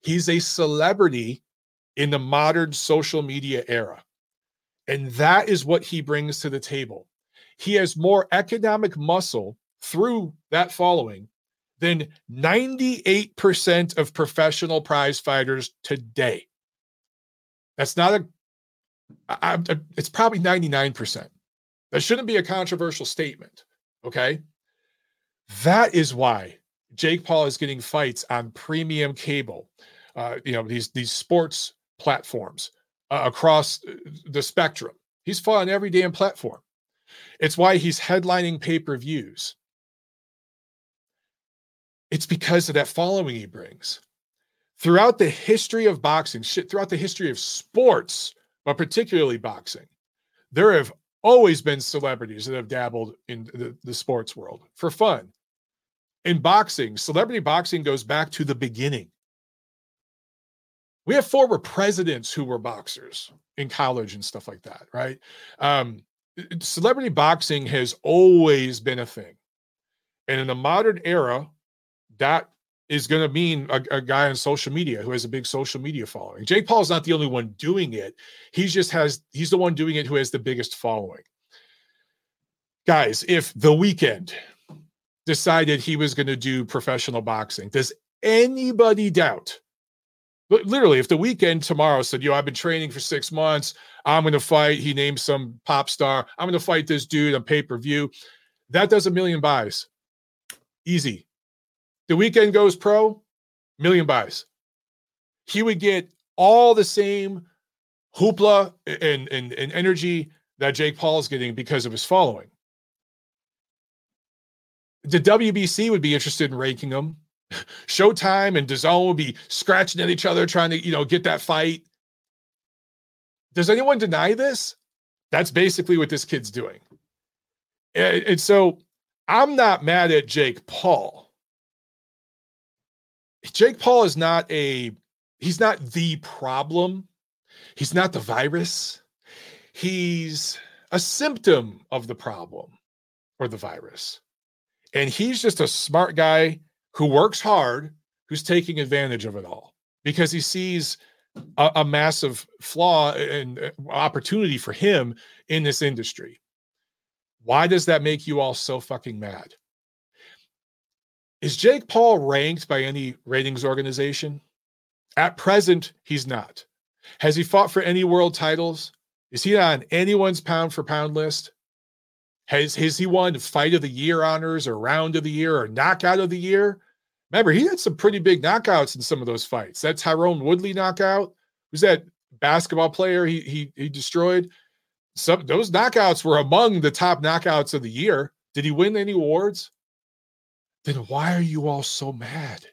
He's a celebrity in the modern social media era. And that is what he brings to the table. He has more economic muscle through that following than 98% of professional prize fighters today. That's not a, I, I, it's probably 99%. That shouldn't be a controversial statement. Okay. That is why Jake Paul is getting fights on premium cable, uh, you know, these, these sports platforms uh, across the spectrum. He's fought on every damn platform. It's why he's headlining pay per views. It's because of that following he brings. Throughout the history of boxing, shit, throughout the history of sports, but particularly boxing, there have always been celebrities that have dabbled in the, the sports world for fun. In boxing, celebrity boxing goes back to the beginning. We have former presidents who were boxers in college and stuff like that, right? Um, celebrity boxing has always been a thing. And in the modern era, that is going to mean a, a, guy on social media who has a big social media following. Jake Paul is not the only one doing it. He just has, he's the one doing it who has the biggest following. Guys, if the Weeknd decided he was going to do professional boxing, does anybody doubt literally, if the Weeknd tomorrow said, "Yo, I've been training for six months. I'm going to fight," he named some pop star. I'm going to fight this dude on pay per view. That does a million buys, easy. The Weeknd goes pro, million buys. He would get all the same hoopla and, and, and energy that Jake Paul is getting because of his following. The WBC would be interested in ranking him Showtime and DAZN would be scratching at each other trying to, you know, get that fight. Does anyone deny this? That's basically what this kid's doing. And, and so I'm not mad at Jake Paul. Jake Paul is not a he's not the problem. He's not the virus. He's a symptom of the problem or the virus. And he's just a smart guy who works hard, who's taking advantage of it all because he sees a, a massive flaw and uh, opportunity for him in this industry. Why does that make you all so fucking mad? Is Jake Paul ranked by any ratings organization? At present, he's not. Has he fought for any world titles? Is he on anyone's pound for pound list? Has, has he won fight of the year honors or round of the year or knockout of the year? Remember, he had some pretty big knockouts in some of those fights. That Tyron Woodley knockout, who's that basketball player he he he destroyed? Some those knockouts were among the top knockouts of the year. Did he win any awards? Then why are you all so mad?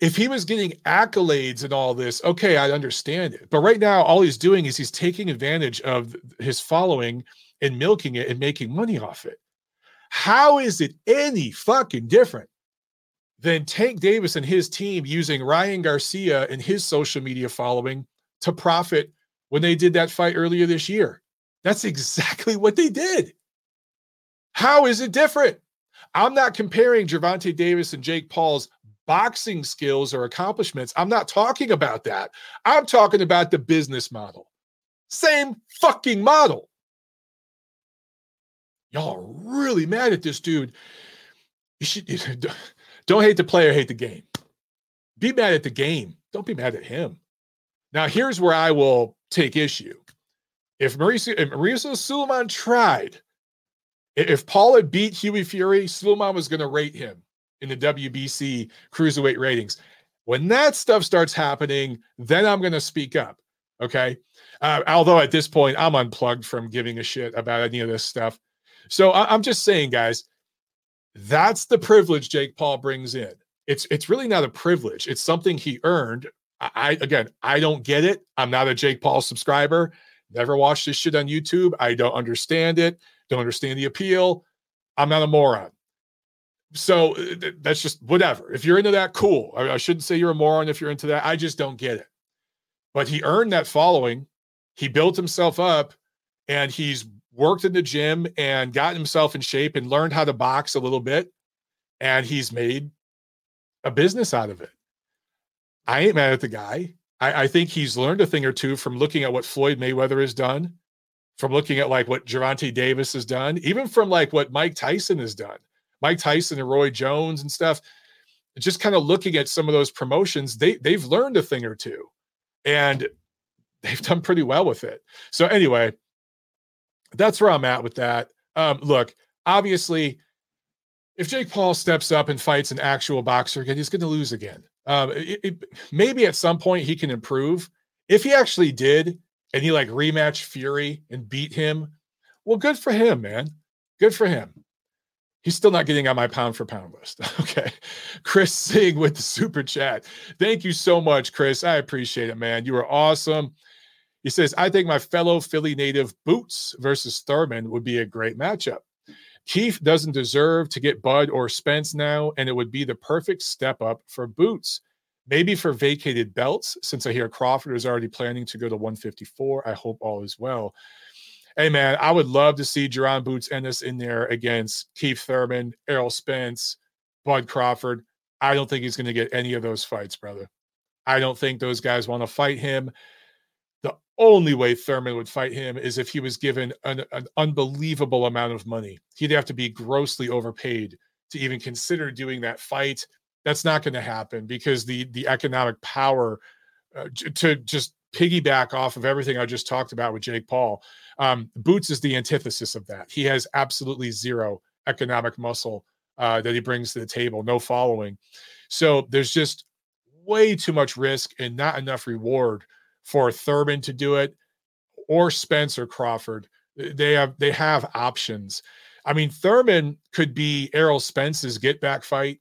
If he was getting accolades and all this, okay, I understand it. But right now, all he's doing is he's taking advantage of his following and milking it and making money off it. How is it any fucking different than Tank Davis and his team using Ryan Garcia and his social media following to profit when they did that fight earlier this year. That's exactly what they did. How is it different? I'm not comparing Gervonta Davis and Jake Paul's boxing skills or accomplishments. I'm not talking about that. I'm talking about the business model. Same fucking model. Y'all are really mad at this dude. You should Don't hate the player, hate the game. Be mad at the game. Don't be mad at him. Now, here's where I will take issue. If Mauricio, if Mauricio Sulaiman tried, if Paul had beat Hughie Fury, Sulaiman was going to rate him in the WBC cruiserweight ratings. When that stuff starts happening, then I'm going to speak up. Okay. Uh, although at this point, I'm unplugged from giving a shit about any of this stuff. So I- I'm just saying, guys, that's the privilege Jake Paul brings in. It's it's really not a privilege. It's something he earned. I, I again, I don't get it. I'm not a Jake Paul subscriber. Never watched this shit on YouTube. I don't understand it. Don't understand the appeal. I'm not a moron. So uh, that's just whatever. If you're into that, cool. I, I shouldn't say you're a moron if you're into that. I just don't get it. But he earned that following. He built himself up and he's worked in the gym and gotten himself in shape and learned how to box a little bit. And he's made a business out of it. I ain't mad at the guy. I, I, think he's learned a thing or two from looking at what Floyd Mayweather has done, from looking at like what Gervonta Davis has done, even from like what Mike Tyson has done. Mike Tyson and Roy Jones and stuff. Just kind of looking at some of those promotions, they they've learned a thing or two. And they've done pretty well with it. So anyway, that's where I'm at with that. Um, look, obviously, if Jake Paul steps up and fights an actual boxer again, he's going to lose again. Um, it, it, maybe at some point he can improve. If he actually did, and he like rematch Fury and beat him, well, good for him, man. Good for him. He's still not getting on my pound for pound list. okay. Chris Singh with the super chat. Thank you so much, Chris. I appreciate it, man. You are awesome. He says, I think my fellow Philly native Boots versus Thurman would be a great matchup. Keith doesn't deserve to get Bud or Spence now, and it would be the perfect step up for Boots. Maybe for vacated belts, since I hear Crawford is already planning to go to 154. I hope all is well. Hey, man, I would love to see Jaron Boots Ennis in there against Keith Thurman, Errol Spence, Bud Crawford. I don't think he's going to get any of those fights, brother. I don't think those guys want to fight him The only way Thurman would fight him is if he was given an, an, unbelievable amount of money. He'd have to be grossly overpaid to even consider doing that fight. That's not going to happen because the the economic power uh, to just piggyback off of everything I just talked about with Jake Paul. Um, Boots is the antithesis of that. He has absolutely zero economic muscle uh, that he brings to the table, no following. So there's just way too much risk and not enough reward for Thurman to do it or Spencer Crawford. They have they have options. I mean, Thurman could be Errol Spence's get back fight.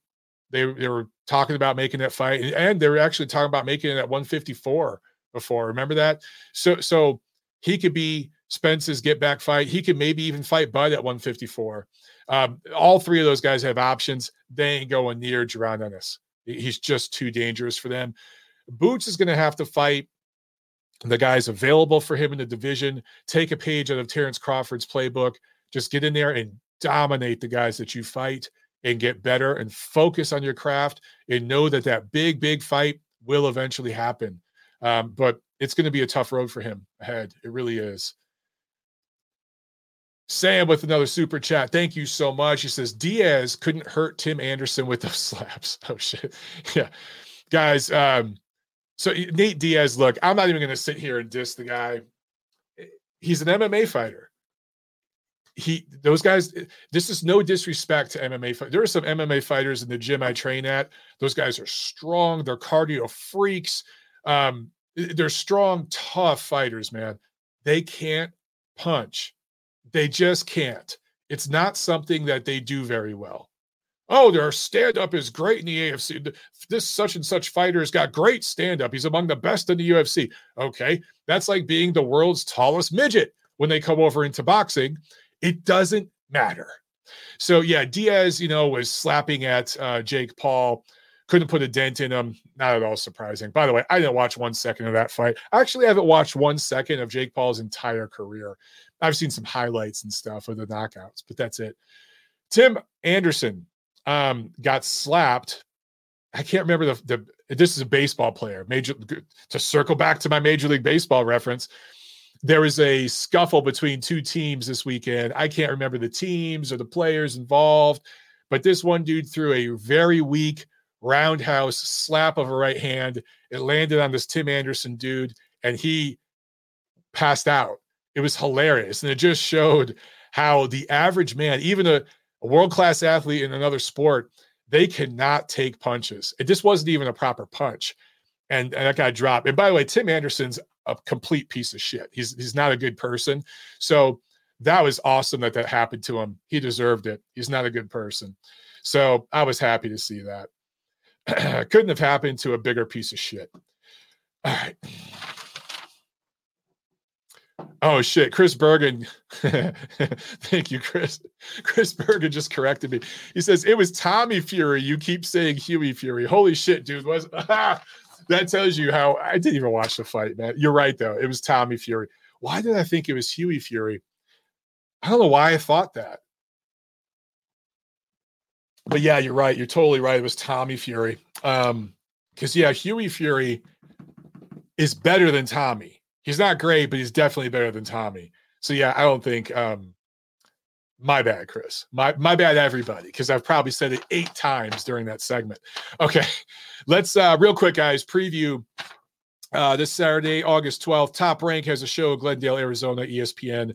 They they were talking about making that fight, and they were actually talking about making it at 154 before. Remember that? So so he could be Spence's get back fight. He could maybe even fight Bud at 154. Um, all three of those guys have options. They ain't going near Jaron Ennis. He's just too dangerous for them. Boots is going to have to fight the guys available for him in the division. Take a page out of Terence Crawford's playbook. Just get in there and dominate the guys that you fight and get better and focus on your craft and know that that big, big fight will eventually happen. Um, but it's going to be a tough road for him ahead. It really is. Sam with another super chat. Thank you so much. He says Diaz couldn't hurt Tim Anderson with those slaps. Oh shit. Yeah. Guys, um, so Nate Diaz, look, I'm not even gonna sit here and diss the guy. He's an MMA fighter. He those guys, this is no disrespect to MMA. There are some MMA fighters in the gym I train at. Those guys are strong, they're cardio freaks. Um, they're strong, tough fighters, man. They can't punch they just can't. It's not something that they do very well. Oh, their stand up is great in the AFC. This such and such fighter has got great stand up. He's among the best in the UFC. Okay. That's like being the world's tallest midget when they come over into boxing. It doesn't matter. So, yeah, Diaz, you know, was slapping at uh, Jake Paul couldn't put a dent in him. Not at all surprising. By the way, I didn't watch one second of that fight. I actually haven't watched one second of Jake Paul's entire career. I've seen some highlights and stuff of the knockouts, but that's it. Tim Anderson um, got slapped. I can't remember the, the this is a baseball player. Major to circle back to my Major League Baseball reference. There was a scuffle between two teams this weekend. I can't remember the teams or the players involved, but this one dude threw a very weak roundhouse slap of a right hand. It landed on this Tim Anderson dude, and he passed out it was hilarious. And it just showed how the average man, even a, a world class athlete in another sport, they cannot take punches. It just wasn't even a proper punch. And, and that guy dropped. And by the way, Tim Anderson's a complete piece of shit. He's he's not a good person. So that was awesome that that happened to him. He deserved it. He's not a good person. So I was happy to see that. Couldn't have happened to a bigger piece of shit. All right. Oh shit, Chris Bergen. Thank you, Chris. Chris Bergen just corrected me. He says it was Tommy Fury. You keep saying Hughie Fury. Holy shit, dude. Was ah, that tells you how I didn't even watch the fight, man. You're right though. It was Tommy Fury. Why did I think it was Hughie Fury? I don't know why I thought that. But yeah, you're right. You're totally right. It was Tommy Fury. Um, because yeah, Hughie Fury is better than Tommy he's not great, but he's definitely better than Tommy. So yeah, I don't think um my bad, Chris. My my bad everybody, because I've probably said it eight times during that segment. Okay. Let's uh real quick, guys, preview uh this Saturday, August 12th. Top rank has a show, Glendale, Arizona, ESPN.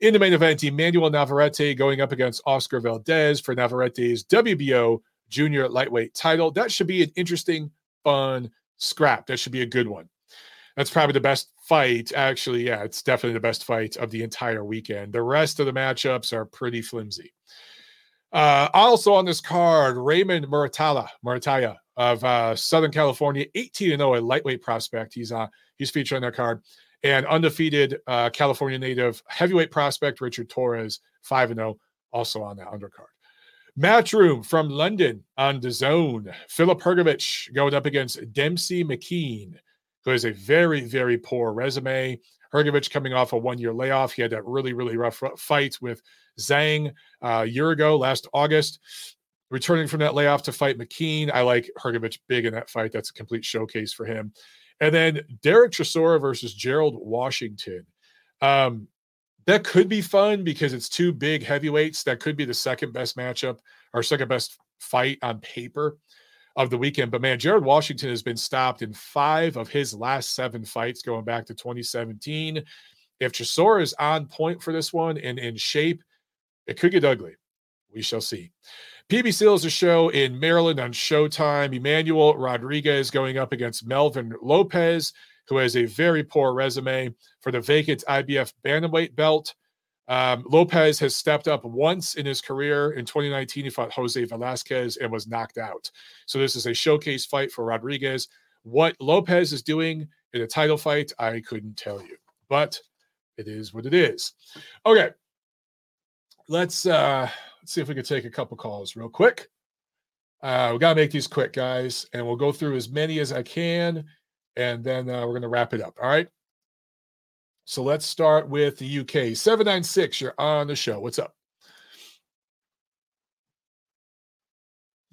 In the main event, Emmanuel Navarrete going up against Oscar Valdez for Navarrete's WBO junior lightweight title. That should be an interesting, fun scrap. That should be a good one that's probably the best fight. Actually, yeah, it's definitely the best fight of the entire weekend. The rest of the matchups are pretty flimsy. Uh, also on this card, Raymond Muratalla, Murataya of uh, Southern California, 18 0, a lightweight prospect. He's uh, he's featured on that card. And undefeated uh, California native heavyweight prospect Richard Torres, 5 0, also on that undercard. Matchroom from London on DAZN. Filip Hrgovic going up against Dempsey McKean who has a very, very poor resume. Hrgovic coming off a one year layoff. He had that really, really rough fight with Zhang uh, a year ago, last August. Returning from that layoff to fight McKean. I like Hrgovic big in that fight. That's a complete showcase for him. And then Derek Chisora versus Gerald Washington. Um, that could be fun because it's two big heavyweights. That could be the second best matchup or second best fight on paper of the weekend. But man, Jared Washington has been stopped in five of his last seven fights going back to 2017. If Chisora is on point for this one and in shape, it could get ugly. We shall see. PB Steel is a show in Maryland on Showtime. Emmanuel Rodriguez going up against Melvin Lopez, who has a very poor resume for the vacant IBF bantamweight belt. Um, Lopez has stepped up once in his career. In 2019, he fought Jose Velasquez and was knocked out. So this is a showcase fight for Rodriguez. What Lopez is doing in a title fight, I couldn't tell you, but it is what it is. Okay, let's uh let's see if we can take a couple calls real quick. Uh, we gotta make these quick, guys, and we'll go through as many as I can, and then uh, we're gonna wrap it up. All right. So let's start with the UK. 796, you're on the show. What's up?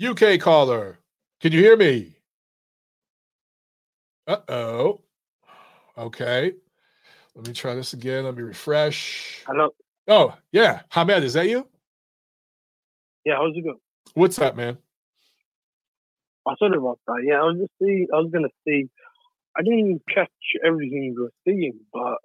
UK caller, can you hear me? Uh oh. Okay. Let me try this again. Let me refresh. Hello. Oh, yeah. Hamed, is that you? Yeah, how's it going? What's up, man? I thought about that. Yeah, I was just saying, I was gonna see. I didn't catch everything you were saying, but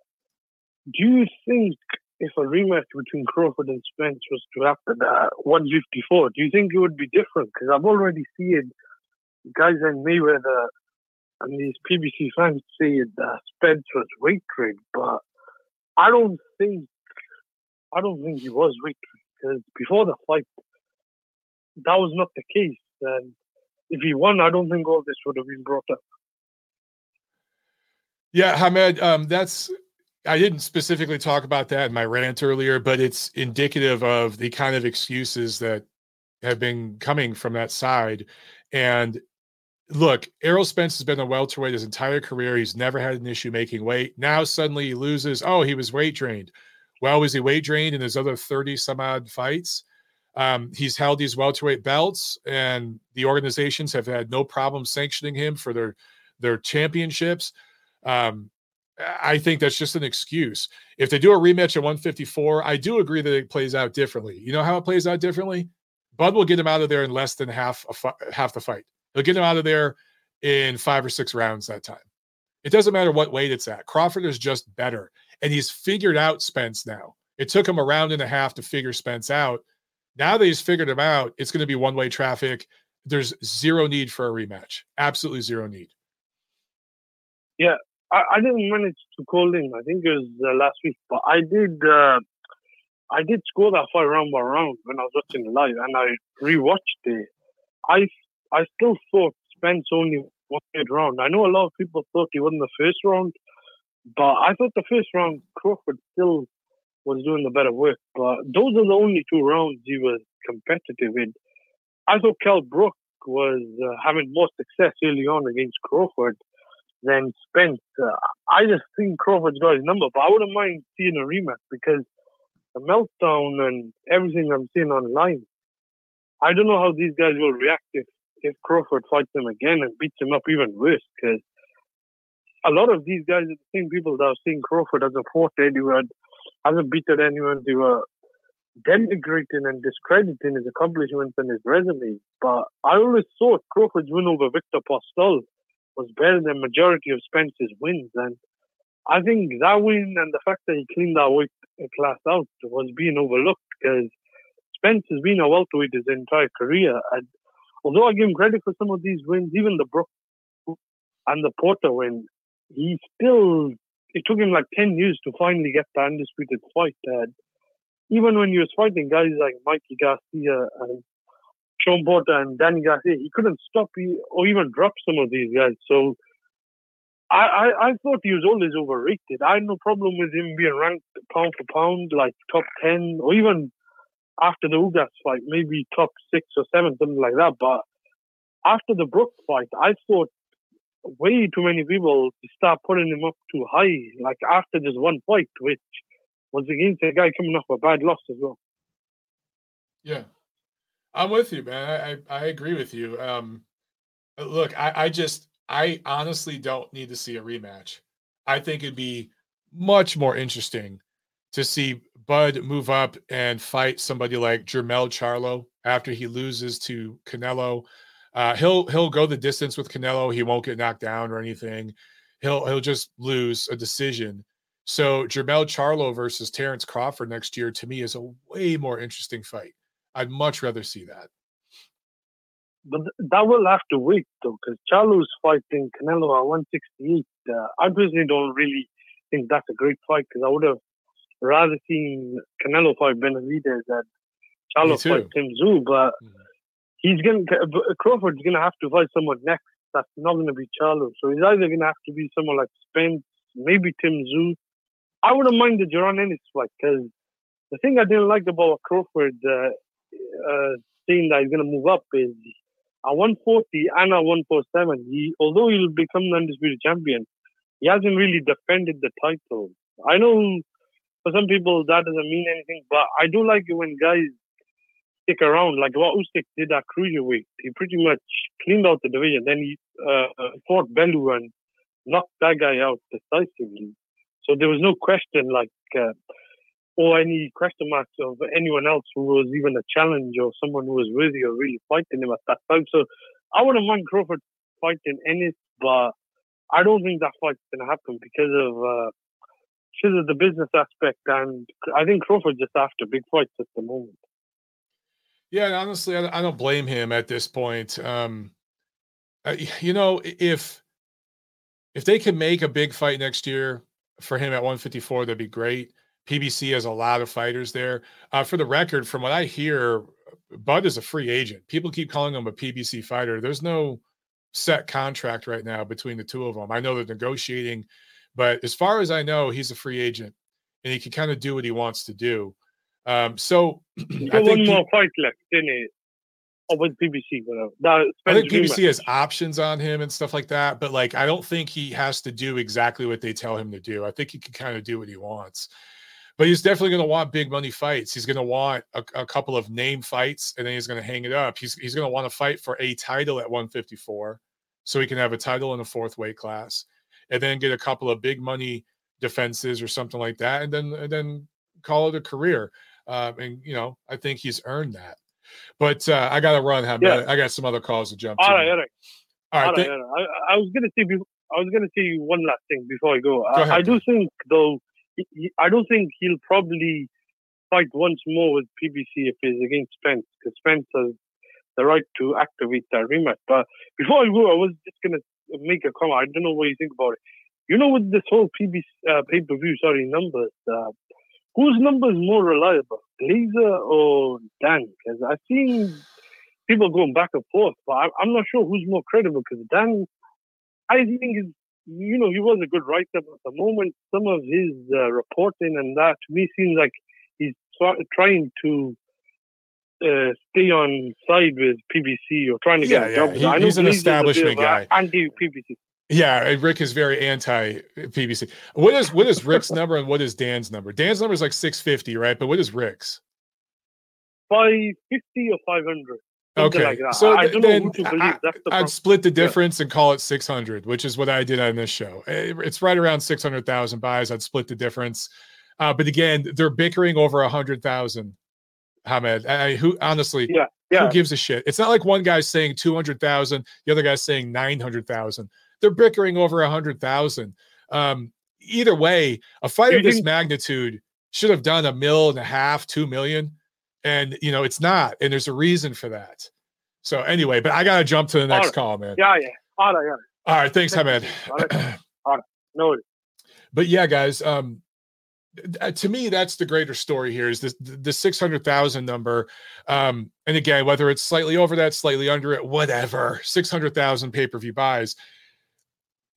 do you think if a rematch between Crawford and Spence was to happen at 154, do you think it would be different? Because I've already seen guys like Mayweather and these PBC fans saying that Spence was weight but I don't think I don't think he was weight because before the fight, that was not the case. And if he won, I don't think all this would have been brought up. Yeah, Hamed, um, that's I didn't specifically talk about that in my rant earlier, but it's indicative of the kind of excuses that have been coming from that side. And look, Errol Spence has been a welterweight his entire career. He's never had an issue making weight. Now suddenly he loses. Oh, he was weight trained. Well, was he weight trained in his other 30 some odd fights? Um, he's held these welterweight belts, and the organizations have had no problem sanctioning him for their their championships. Um, I think that's just an excuse. If they do a rematch at 154, I do agree that it plays out differently. You know how it plays out differently? Bud will get him out of there in less than half a half the fight. He'll get him out of there in five or six rounds that time. It doesn't matter what weight it's at. Crawford is just better, and he's figured out Spence now. It took him a round and a half to figure Spence out. Now that he's figured him out, it's going to be one way traffic. There's zero need for a rematch. Absolutely zero need. Yeah, I, I didn't manage to call in. I think it was uh, last week, but I did. Uh, I did score that fight round by round when I was watching live, and I rewatched it. I I still thought Spence only won third round. I know a lot of people thought he won the first round, but I thought the first round Crawford still was doing the better work. But those are the only two rounds he was competitive in. I thought Kell Brook was uh, having more success early on against Crawford than Spence. Uh, I just think Crawford's got his number, but I wouldn't mind seeing a rematch because the meltdown and everything I'm seeing online, I don't know how these guys will react if, if Crawford fights them again and beats him up even worse because a lot of these guys are the same people that are seeing Crawford as a fought anyone, hasn't beaten anyone. They were denigrating and discrediting his accomplishments and his resume. But I always thought Crawford's win over Victor Postol was better than majority of Spence's wins. And I think that win and the fact that he cleaned that weight class out was being overlooked because Spence has been a welterweight his entire career. And although I give him credit for some of these wins, even the Brook and the Porter win, he still it took him like ten years to finally get the undisputed fight. And even when he was fighting guys like Mikey Garcia and Porter and Danny Garcia, he couldn't stop or even drop some of these guys. So I, I, I thought he was always overrated. I had no problem with him being ranked pound for pound, like top 10, or even after the Ugas fight, maybe top six or seven, something like that. But after the Brook fight, I thought way too many people start putting him up too high, like after just one fight, which was against a guy coming off a bad loss as well. Yeah, I'm with you, man. I I, agree with you. Um, look, I I just I honestly don't need to see a rematch. I think it'd be much more interesting to see Bud move up and fight somebody like Jermell Charlo after he loses to Canelo. Uh, he'll he'll go the distance with Canelo. He won't get knocked down or anything. He'll he'll just lose a decision. So Jermell Charlo versus Terence Crawford next year to me is a way more interesting fight. I'd much rather see that. But that will have to wait though, because Charlo's fighting Canelo at 168. Uh, I personally don't really think that's a great fight because I would have rather seen Canelo fight Benavidez than Charlo fight Tim Tszyu. But mm. he's gonna Crawford's gonna have to fight someone next that's not gonna be Charlo. So he's either gonna have to be someone like Spence, maybe Tim Tszyu. I wouldn't mind the Jaron Ennis fight because the thing I didn't like about Crawford uh, uh, saying that he's going to move up is at 140 and at 147, he, although he'll become the undisputed champion, he hasn't really defended the title. I know for some people that doesn't mean anything, but I do like it when guys stick around, like what Usyk did at cruiserweight. He pretty much cleaned out the division. Then he uh, fought Bellew and knocked that guy out decisively. So there was no question, like, uh, or any question marks of anyone else who was even a challenge or someone who was worthy of really fighting him at that time. So I wouldn't mind Crawford fighting Ennis, but I don't think that fight's going to happen because of uh, because of the business aspect, and I think Crawford just after big fights at the moment. Yeah, honestly, I don't blame him at this point. Um, you know, if if they can make a big fight next year for him at 154, that'd be great. PBC has a lot of fighters there. Uh, for the record, from what I hear, Bud is a free agent. People keep calling him a PBC fighter. There's no set contract right now between the two of them. I know they're negotiating, but as far as I know, he's a free agent and he can kind of do what he wants to do. Um, so I one more fight left, didn't he? Oh, with PBC, whatever. I think PBC has options on him and stuff like that, but like I don't think he has to do exactly what they tell him to do. I think he can kind of do what he wants. But he's definitely going to want big money fights. He's going to want a, a couple of name fights, and then he's going to hang it up. He's he's going to want to fight for a title at 154, so he can have a title in the fourth weight class, and then get a couple of big money defenses or something like that, and then and then call it a career. Um, and you know, I think he's earned that. But uh, I got to run. Yeah. I got some other calls to jump. All to. right, all right, all right. All right, all right. I, I, was gonna say I was gonna say one last thing before I go. go I, I do think though, he, I don't think he'll probably fight once more with PBC if he's against Spence because Spence has the right to activate that rematch. But before I go, I was just gonna make a comment. I don't know what you think about it. You know, with this whole PBC uh, pay per view, sorry, numbers. Uh, whose number is more reliable, Glazer or Dan? Because I've seen people going back and forth, but I'm not sure who's more credible. Because Dan, I think is you know he was a good writer, but at the moment some of his uh, reporting and that to me seems like he's trying to uh, stay on side with PBC or trying to yeah, get a job. He, he's an establishment guy. Anti PBC. Yeah, Rick is very anti PBC. What is what is Rick's number and what is Dan's number? Dan's number is like six fifty, right? But what is Rick's? Five fifty or five hundred. Okay, like so I, then I, would split the difference yeah. and call it six hundred, which is what I did on this show. Eh, it's right around six hundred thousand buys. I'd split the difference, uh, but again, they're bickering over a hundred thousand. Hamed, I, who honestly, yeah, yeah. who gives a shit? It's not like one guy's saying two hundred thousand, the other guy's saying nine hundred thousand they're bickering over a hundred thousand. Um, either way, a fight of this magnitude should have done a mill and a half, two million, and you know it's not, and there's a reason for that. So anyway, but I gotta jump to the next right. call, man. Yeah, yeah. All right, yeah. All right, thanks, Hamed. All right. All right. No. But yeah, guys, um, to me that's the greater story here is this the 600,000 number um and again whether it's slightly over that slightly under it whatever 600,000 pay-per-view buys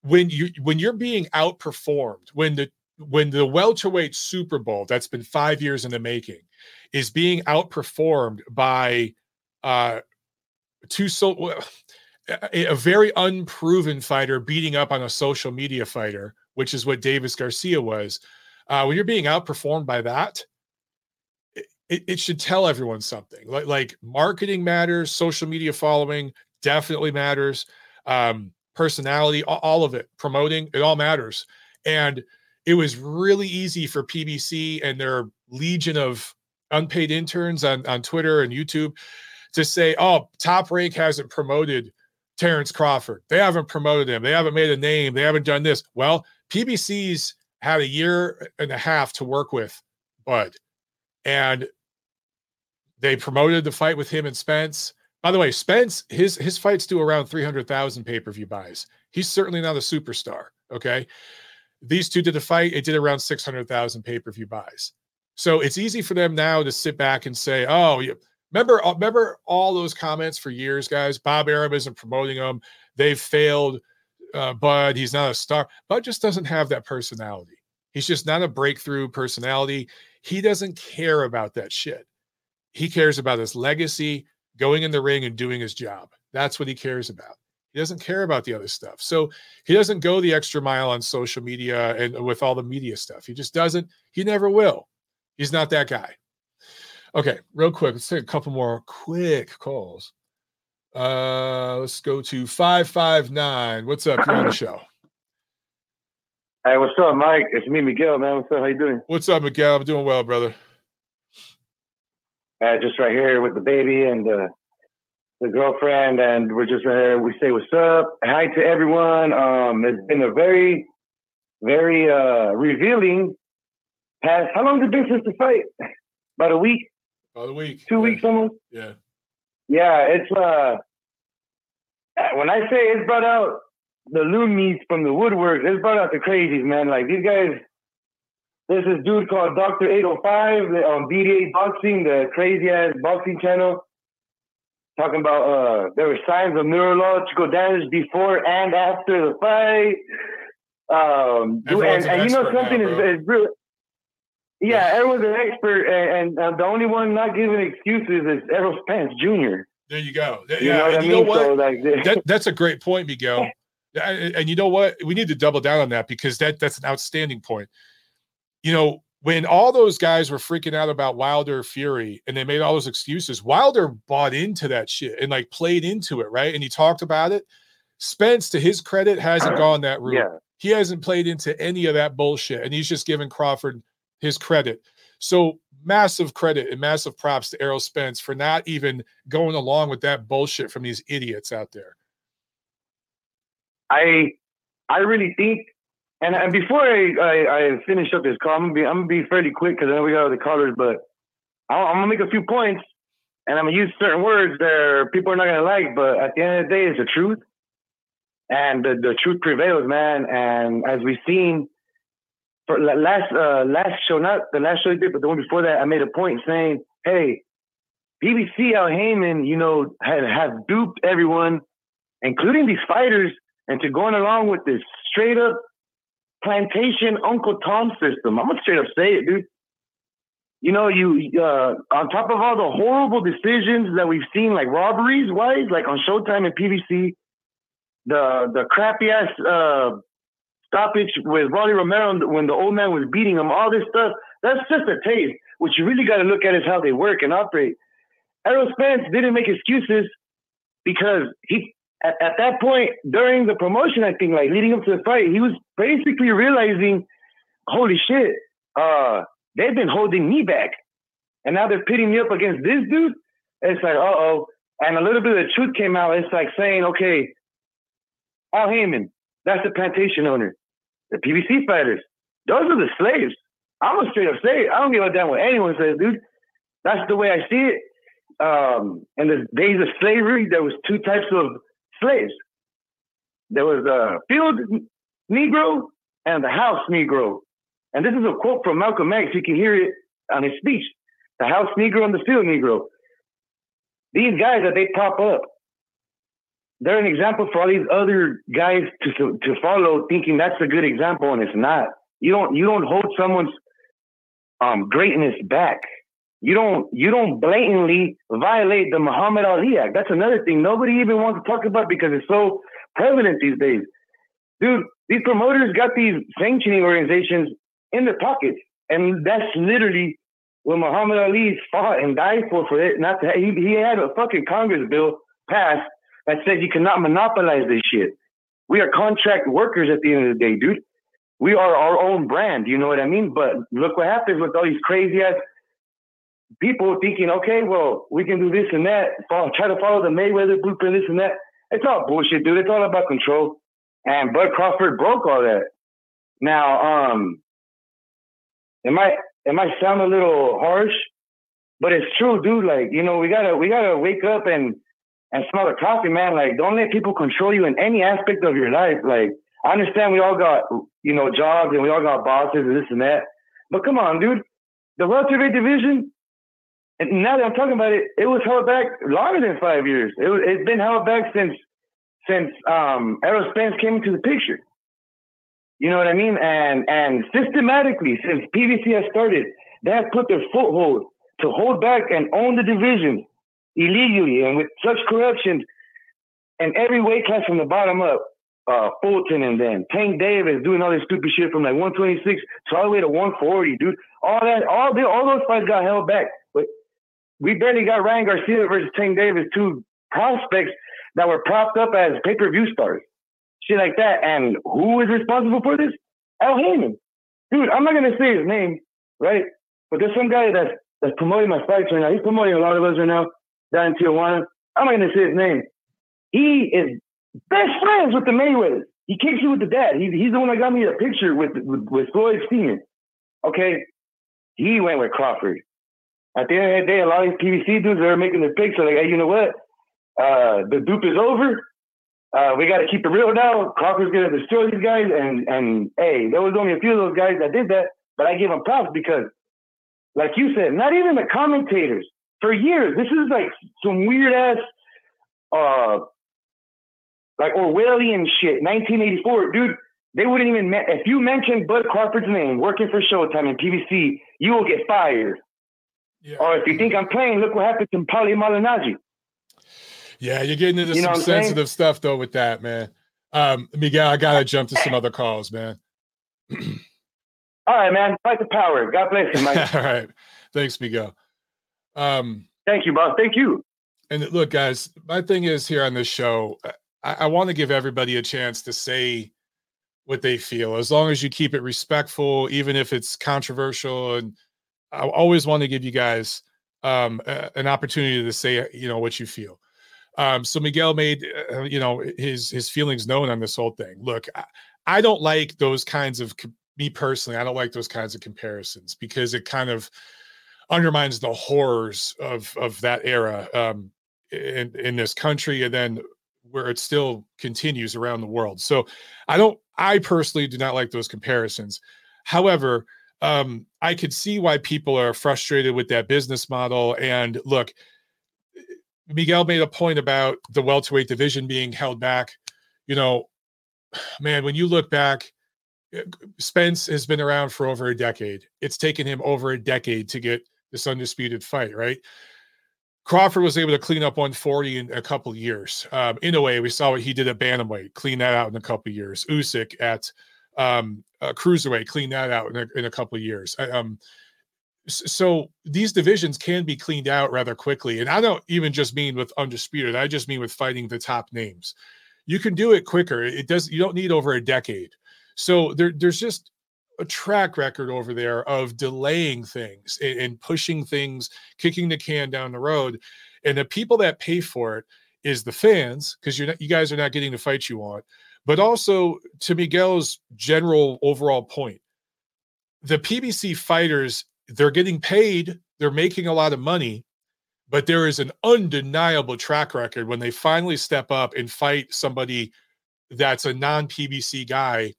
when you when you're being outperformed, when the when the welterweight Super Bowl that's been five years in the making is being outperformed by uh two so a, very unproven fighter beating up on a social media fighter, which is what Davis Garcia was. Uh, when you're being outperformed by that, it, it should tell everyone something. Like like marketing matters, social media following definitely matters. Um, personality, all of it, promoting, it all matters. And it was really easy for PBC and their legion of unpaid interns on, on Twitter and YouTube to say, oh, Top Rank hasn't promoted Terence Crawford. They haven't promoted him. They haven't made a name. They haven't done this. Well, PBC's had a year and a half to work with Bud. And they promoted the fight with him and Spence. By the way, Spence, his his fights do around 300,000 pay-per-view buys. He's certainly not a superstar, okay? These two did a fight, it did around 600,000 pay-per-view buys. So it's easy for them now to sit back and say, "Oh, you remember uh, remember all those comments for years, guys. Bob Arum isn't promoting them. They've failed. Uh, Bud, he's not a star. Bud just doesn't have that personality. He's just not a breakthrough personality. He doesn't care about that shit. He cares about his legacy, going in the ring and doing his job. That's what he cares about. He doesn't care about the other stuff. So he doesn't go the extra mile on social media and with all the media stuff. He just doesn't. He never will. He's not that guy. Okay, real quick. Let's take a couple more quick calls. Uh, let's go to 559. What's up? You're on the show. Hey, what's up, Mike? It's me, Miguel, man. What's up? How you doing? What's up, Miguel? I'm doing well, brother. Uh, just right here with the baby and uh, the girlfriend, and we're just right here. We say what's up. Hi to everyone. Um, it's been a very, very uh, revealing past. How long has it been since the fight? About a week. About a week. Two yeah. weeks almost. Yeah. Yeah, it's uh. When I say it's brought out the loonies from the woodwork. It's brought out the crazies, man. Like these guys. There's this dude called Doctor 805 on BDA Boxing, the crazy ass boxing channel, talking about uh there were signs of neurological damage before and after the fight. Um, and, an and you know something now, is, is real. Yeah, everyone's an expert, and, and uh, the only one not giving excuses is Errol Spence Jr. There you go. Yeah, You know what and I you know what? So like, that, that's a great point, Miguel. And and you know what? We need to double down on that because that that's an outstanding point. You know, when all those guys were freaking out about Wilder Fury and they made all those excuses, Wilder bought into that shit and like played into it, right? And he talked about it. Spence, to his credit, hasn't uh, gone that route. yeah, He hasn't played into any of that bullshit, and he's just giving Crawford his credit. So massive credit and massive props to Errol Spence for not even going along with that bullshit from these idiots out there. I I really think, and and before I I, I finish up this call, I'm gonna be I'm gonna be fairly quick because I know we got other callers, but I'm, I'm gonna make a few points, and I'm gonna use certain words that people are not gonna like, but at the end of the day, it's the truth, and the, the truth prevails, man. And as we've seen. For last uh, last show, not the last show I did, but the one before that, I made a point saying, "Hey, PBC Al Haymon, you know, had have duped everyone, including these fighters, into going along with this straight up plantation Uncle Tom system. I'm gonna straight up say it, dude. You know, you uh, on top of all the horrible decisions that we've seen, like robberies wise, like on Showtime and PBC, the the crappy ass uh, stoppage with Rolly Romero when the old man was beating him, all this stuff. That's just a taste. What you really got to look at is how they work and operate. Errol Spence didn't make excuses because he at, at that point during the promotion, I think like leading up to the fight, he was basically realizing, holy shit, uh, they've been holding me back. And now they're pitting me up against this dude. It's like, uh oh. And a little bit of the truth came out. It's like saying, okay, Al Haymon, that's the plantation owner. The PBC fighters, those are the slaves. I'm gonna straight up slave. I don't give a damn what anyone says, dude. That's the way I see it. Um, in the days of slavery, there was two types of slaves. There was a field Negro and the house Negro. And this is a quote from Malcolm X. You can hear it on his speech. The house Negro and the field Negro. These guys that they pop up, they're an example for all these other guys to to follow, thinking that's a good example, and it's not. You don't you don't hold someone's um, greatness back. You don't you don't blatantly violate the Muhammad Ali Act. That's another thing nobody even wants to talk about because it's so prevalent these days. Dude, these promoters got these sanctioning organizations in their pockets, and that's literally what Muhammad Ali fought and died for. For it, not to he, he had a fucking Congress bill passed that said you cannot monopolize this shit. We are contract workers at the end of the day, dude. We are our own brand. You know what I mean? But look what happens with all these crazy ass people thinking, okay, well, we can do this and that, follow, try to follow the Mayweather blueprint, this and that. It's all bullshit, dude. It's all about control. And Bud Crawford broke all that. Now, um, it might it might sound a little harsh, but it's true, dude. Like, you know, we gotta we gotta wake up and and smell the coffee, man. Like, don't let people control you in any aspect of your life. Like, I understand we all got you know jobs and we all got bosses and this and that, but come on, dude. The welterweight division, and now that I'm talking about it, it was held back longer than five years. It was, it's been held back since since um, Errol Spence came into the picture. You know what I mean? And and systematically, since PBC has started, they have put their foothold to hold back and own the division illegally and with such corruption and every weight class from the bottom up. Uh, Fulton and then Tank Davis doing all this stupid shit from like 126 to all the way to 140, dude. All that, all the, all those fights got held back. We barely got Ryan Garcia versus Tank Davis, two prospects that were propped up as pay-per-view stars, shit like that. And who is responsible for this? Al Haymon. Dude, I'm not gonna say his name, right? But there's some guy that's that's promoting my fights right now. He's promoting a lot of us right now down in Tijuana. I'm not gonna say his name. He is best friends with the Mayweathers. He kicks you with the dad. He's, he's the one that got me a picture with with, with Floyd Senior. Okay, he went with Crawford. At the end of the day, a lot of these PBC dudes are making the picks. So like, hey, you know what? Uh, the dupe is over. Uh, we got to keep it real now. Crawford's gonna destroy these guys, and and hey, there was only a few of those guys that did that, but I give them props because, like you said, not even the commentators for years. This is like some weird ass, uh, like Orwellian shit. 1984, dude. They wouldn't even if you mentioned Bud Crawford's name working for Showtime and PBC, you will get fired. Yeah. Or if you think I'm playing, look what happened to Paulie Malignaggi. Yeah, you're getting into you some sensitive saying? stuff though with that, man. Um, Miguel, I gotta jump to some other calls, man. All right, man. Fight the power. God bless you, Mike. All right. Thanks, Miguel. Um, Thank you, boss. Thank you. And look, guys, my thing is here on this show, I, I want to give everybody a chance to say what they feel, as long as you keep it respectful, even if it's controversial. And I always want to give you guys um, a, an opportunity to say, you know, what you feel. Um, so Miguel made, uh, you know, his his feelings known on this whole thing. Look, I, I don't like those kinds of me personally. I don't like those kinds of comparisons because it kind of undermines the horrors of of that era um, in in this country, and then where it still continues around the world. So I don't. I personally do not like those comparisons. However, um, I could see why people are frustrated with that business model. And look, Miguel made a point about the welterweight division being held back. You know, man, when you look back, eh, Spence has been around for over a decade. It's taken him over a decade to get this undisputed fight, right? Crawford was able to clean up 140 in a couple years. Um, in a way, we saw what he did at bantamweight, clean that out in a couple years. Usyk at um, uh, cruiserweight, clean that out in a, in a couple years. Um, so these divisions can be cleaned out rather quickly and i don't even just mean with undisputed i just mean with fighting the top names you can do it quicker it does you don't need over a decade so there, there's just a track record over there of delaying things and, and pushing things kicking the can down the road and the people that pay for it is the fans because you're not you guys are not getting the fight you want but also to miguel's general overall point the pbc fighters they're getting paid, they're making a lot of money, but there is an undeniable track record when they finally step up and fight somebody that's a non PBC guy.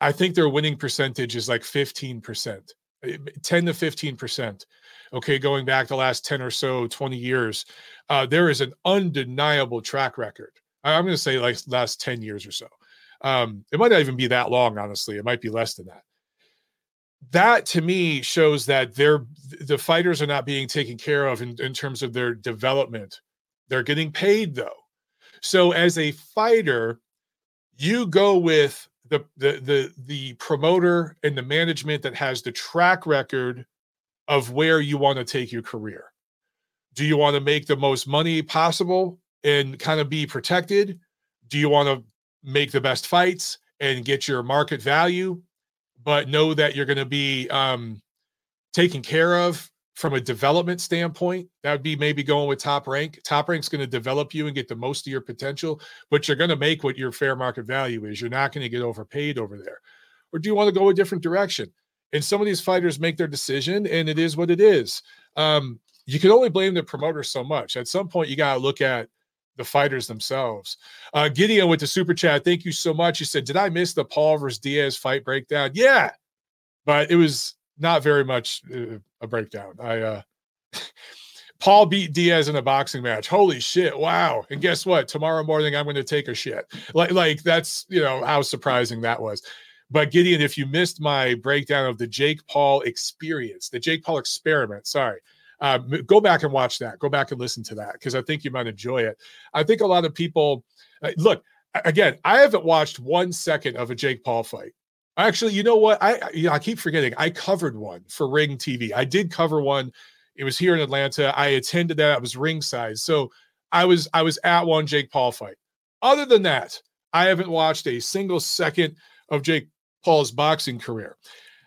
I think their winning percentage is like 15%, eh, 10 to 15%. Okay, going back the last 10 or so, 20 years, uh, there is an undeniable track record. I'm going to say like last 10 years or so. Um, it might not even be that long, honestly. It might be less than that that to me shows that they're the fighters are not being taken care of in, in terms of their development. They're getting paid though. So as a fighter, you go with the the the the promoter and the management that has the track record of where you want to take your career. Do you want to make the most money possible and kind of be protected? Do you want to make the best fights and get your market value but know that you're going to be um, taken care of from a development standpoint. That would be maybe going with top rank. Top rank's going to develop you and get the most of your potential, but you're going to make what your fair market value is. You're not going to get overpaid over there. Or do you want to go a different direction? And some of these fighters make their decision, and it is what it is. Um, you can only blame the promoter so much. At some point, you got to look at the fighters themselves. Uh, Gideon with the super chat. Thank you so much. He said, Did I miss the Paul versus Diaz fight breakdown? Yeah, but it was not very much uh, a breakdown. I, uh, Paul beat Diaz in a boxing match. Holy shit. Wow. And guess what? Tomorrow morning, I'm going to take a shit. Like, like that's, you know, how surprising that was. But Gideon, if you missed my breakdown of the Jake Paul experience, the Jake Paul experiment, sorry, uh, go back and watch that. Go back and listen to that because I think you might enjoy it. I think a lot of people uh, look again. I haven't watched one second of a Jake Paul fight. Actually, you know what? I you know, I keep forgetting. I covered one for Ring TV. I did cover one. It was here in Atlanta. I attended that. I was ringside, so I was I was at one Jake Paul fight. Other than that, I haven't watched a single second of Jake Paul's boxing career.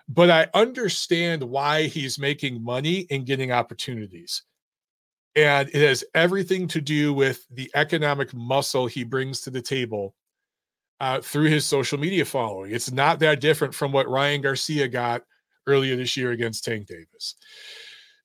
But I understand why he's making money and getting opportunities. And it has everything to do with the economic muscle he brings to the table uh, through his social media following. It's not that different from what Ryan Garcia got earlier this year against Tank Davis.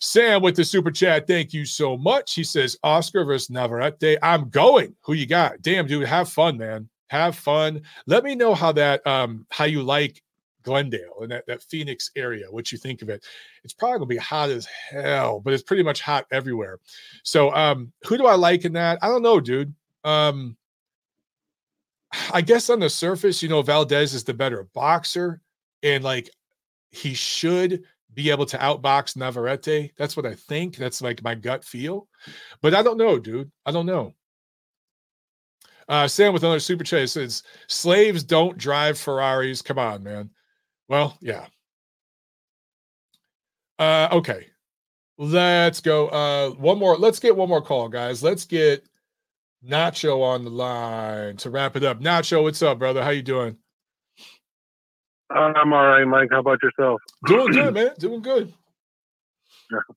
Sam with the super chat, thank you so much. He says, Oscar versus Navarrete. I'm going. Who you got? Damn, dude, have fun, man. Have fun. Let me know how that um how you like Glendale and that, that Phoenix area, what you think of it. It's probably gonna be hot as hell, but it's pretty much hot everywhere. So um who do I like in that? I don't know, dude. Um I guess on the surface, you know, Valdez is the better boxer, and like he should be able to outbox Navarrete. That's what I think. That's like my gut feel. But I don't know, dude. I don't know. Uh, Sam with another super chat says, slaves don't drive Ferraris. Come on, man. Well, yeah. Uh, okay. Let's go. Uh, one more. Let's get one more call, guys. Let's get Nacho on the line to wrap it up. Nacho, what's up, brother? How you doing? I'm all right, Mike. How about yourself? Doing good, man. Doing good.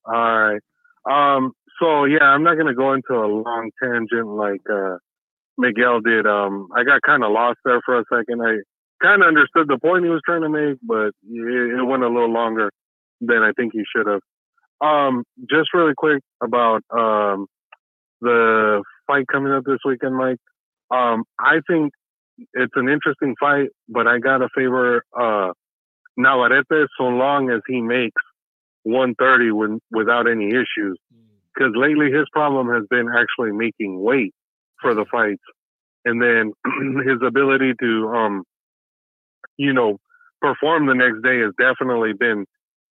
All right. Um, so yeah, I'm not gonna go into a long tangent like uh, Miguel did. Um, I got kind of lost there for a second. I kind of understood the point he was trying to make, but it, it went a little longer than I think he should have. Um, just really quick about um, the fight coming up this weekend, Mike. Um, I think it's an interesting fight, but I gotta favor uh, Navarrete so long as he makes 130 when, without any issues. Because hmm. lately his problem has been actually making weight for the fights, and then his ability to, um, you know, perform the next day has definitely been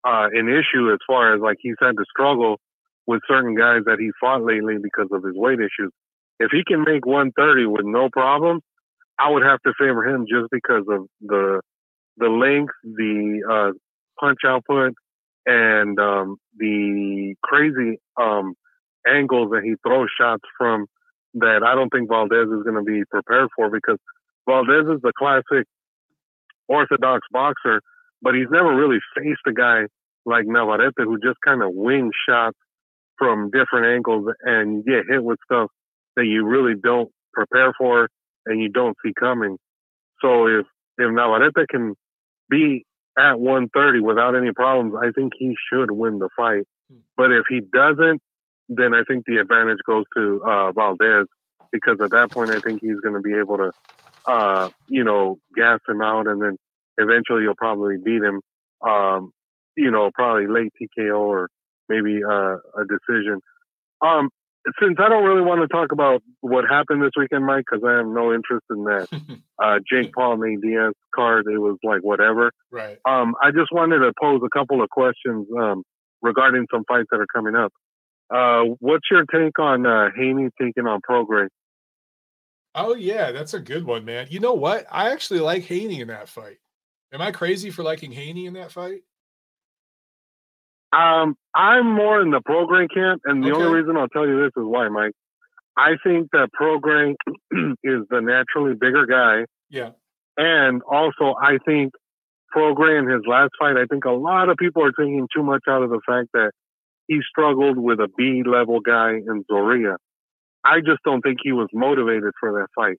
uh, an issue as far as like he's had to struggle with certain guys that he fought lately because of his weight issues. If he can make 130 with no problem, I would have to favor him just because of the the length, the uh, punch output, and um, the crazy um, angles that he throws shots from that I don't think Valdez is going to be prepared for because Valdez is the classic orthodox boxer, but he's never really faced a guy like Navarrete who just kind of wing shots from different angles and you get hit with stuff that you really don't prepare for and you don't see coming. So if if Navarrete can be at 130 without any problems, I think he should win the fight. Hmm. But if he doesn't, then I think the advantage goes to uh, Valdez because at that point I think he's going to be able to, uh, you know, gas him out, and then eventually you'll probably beat him. Um, you know, probably late TKO or maybe uh, a decision. Um, since I don't really want to talk about what happened this weekend, Mike, because I have no interest in that uh, Jake Paul Nate Diaz card. It was like whatever. Right. Um, I just wanted to pose a couple of questions um, regarding some fights that are coming up. Uh, what's your take on uh, Haney taking on Prograis? Oh yeah, that's a good one, man. You know what? I actually like Haney in that fight. Am I crazy for liking Haney in that fight? Um, I'm more in the Prograis camp, and the okay. only reason I'll tell you this is why, Mike. I think that Prograis is the naturally bigger guy. Yeah. And also, I think Prograis in his last fight, I think a lot of people are taking too much out of the fact that he struggled with a B level guy in Zorrilla. I just don't think he was motivated for that fight.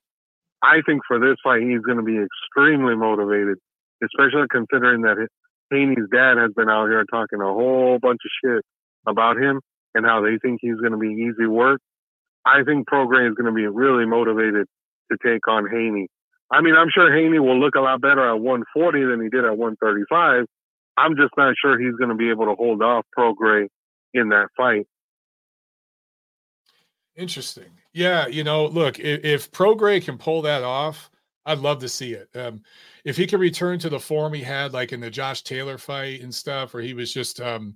I think for this fight, he's going to be extremely motivated, especially considering that Haney's dad has been out here talking a whole bunch of shit about him and how they think he's going to be easy work. I think Prograis is going to be really motivated to take on Haney. I mean, I'm sure Haney will look a lot better at 140 than he did at 135. I'm just not sure he's going to be able to hold off Prograis in that fight. Interesting. Yeah, you know, look, if, if Prograis can pull that off, I'd love to see it. Um, if he can return to the form he had, like in the Josh Taylor fight and stuff, where he was just, um,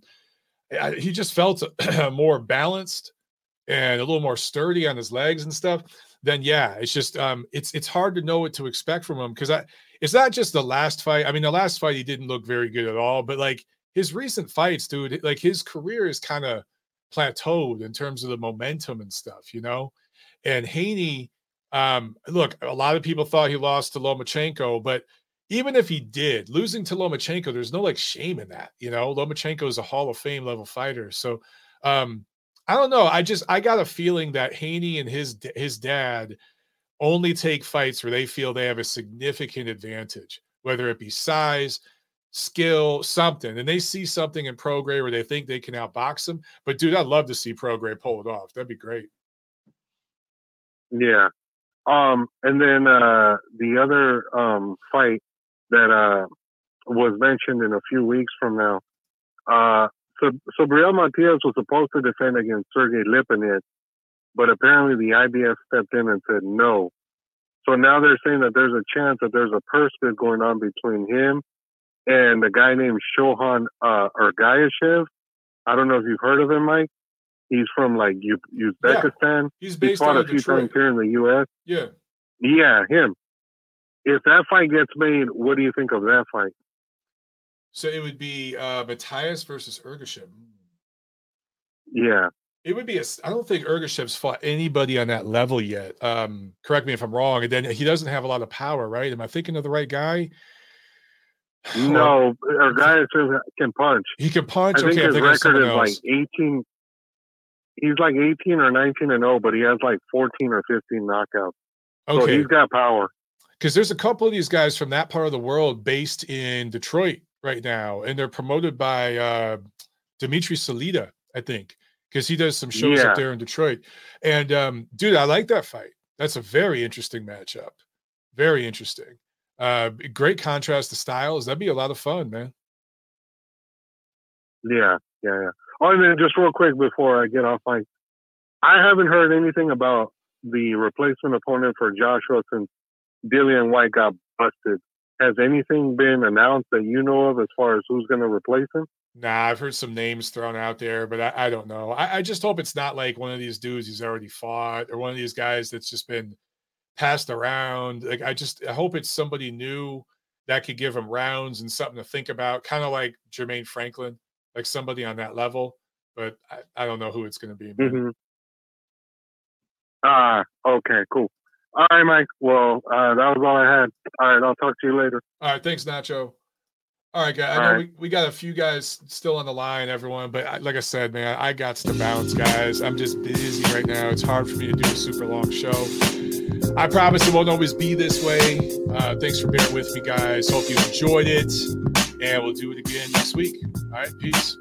he just felt more balanced and a little more sturdy on his legs and stuff. Then yeah, it's just, um, it's it's hard to know what to expect from him because I, it's not just the last fight. I mean, the last fight he didn't look very good at all, but like his recent fights, dude, like his career is kind of plateaued in terms of the momentum and stuff, you know. And Haney, um, look, a lot of people thought he lost to Lomachenko, but even if he did losing to Lomachenko, there's no like shame in that. You know, Lomachenko is a Hall of Fame level fighter. So um, I don't know. I just I got a feeling that Haney and his his dad only take fights where they feel they have a significant advantage, whether it be size, skill, something, and they see something in Prograis where they think they can outbox them. But dude, I'd love to see Prograis pull it off. That'd be great. Yeah. Um, and then uh, the other um, fight that uh, was mentioned in a few weeks from now. Uh, so, so Briel Matias was supposed to defend against Sergey Lipinets, but apparently the IBF stepped in and said no. So now they're saying that there's a chance that there's a purse bid going on between him and a guy named Shohan uh, Ergashev. I don't know if you've heard of him, Mike. He's from like U- Uzbekistan. Yeah, he's based he fought a few Detroit. times here in the U.S. Yeah. Yeah, him. If that fight gets made, what do you think of that fight? So it would be uh Matias versus Ergashev. Yeah. It would be a. I don't think Ergashev's fought anybody on that level yet. Um, correct me if I'm wrong. And then he doesn't have a lot of power, right? Am I thinking of the right guy? No, Ergashev can punch. He can punch. I think okay, his I'm record is else. like 18. He's like 18 or 19 and 0, but he has like 14 or 15 knockouts. So okay, he's got power. because there's a couple of these guys from that part of the world based in Detroit right now, and they're promoted by uh, Dimitri Salita, I think, because he does some shows Yeah. up there in Detroit. And um, dude, I like that fight. That's a very interesting matchup. Very interesting. Uh, great contrast to styles. That'd be a lot of fun, man. Yeah, yeah, yeah. Oh, and then just real quick before I get off, like, I haven't heard anything about the replacement opponent for Joshua since Dillian Whyte got busted. Has anything been announced that you know of as far as who's going to replace him? Nah, I've heard some names thrown out there, but I, I don't know. I, I just hope it's not like one of these dudes who's already fought or one of these guys that's just been passed around. Like I just I hope it's somebody new that could give him rounds and something to think about, kind of like Jermaine Franklin, like somebody on that level. But I, I don't know who it's going to be. Mm-hmm. Ah, okay, cool. All right, Mike. Well, uh, that was all I had. All right, I'll talk to you later. All right, thanks, Nacho. All right, guys. I know right. we, we got a few guys still on the line, everyone. But I, like I said, man, I got to bounce, guys. I'm just busy right now. It's hard for me to do a super long show. I promise it won't always be this way. Uh, thanks for bearing with me, guys. Hope you enjoyed it, and we'll do it again next week. All right, peace.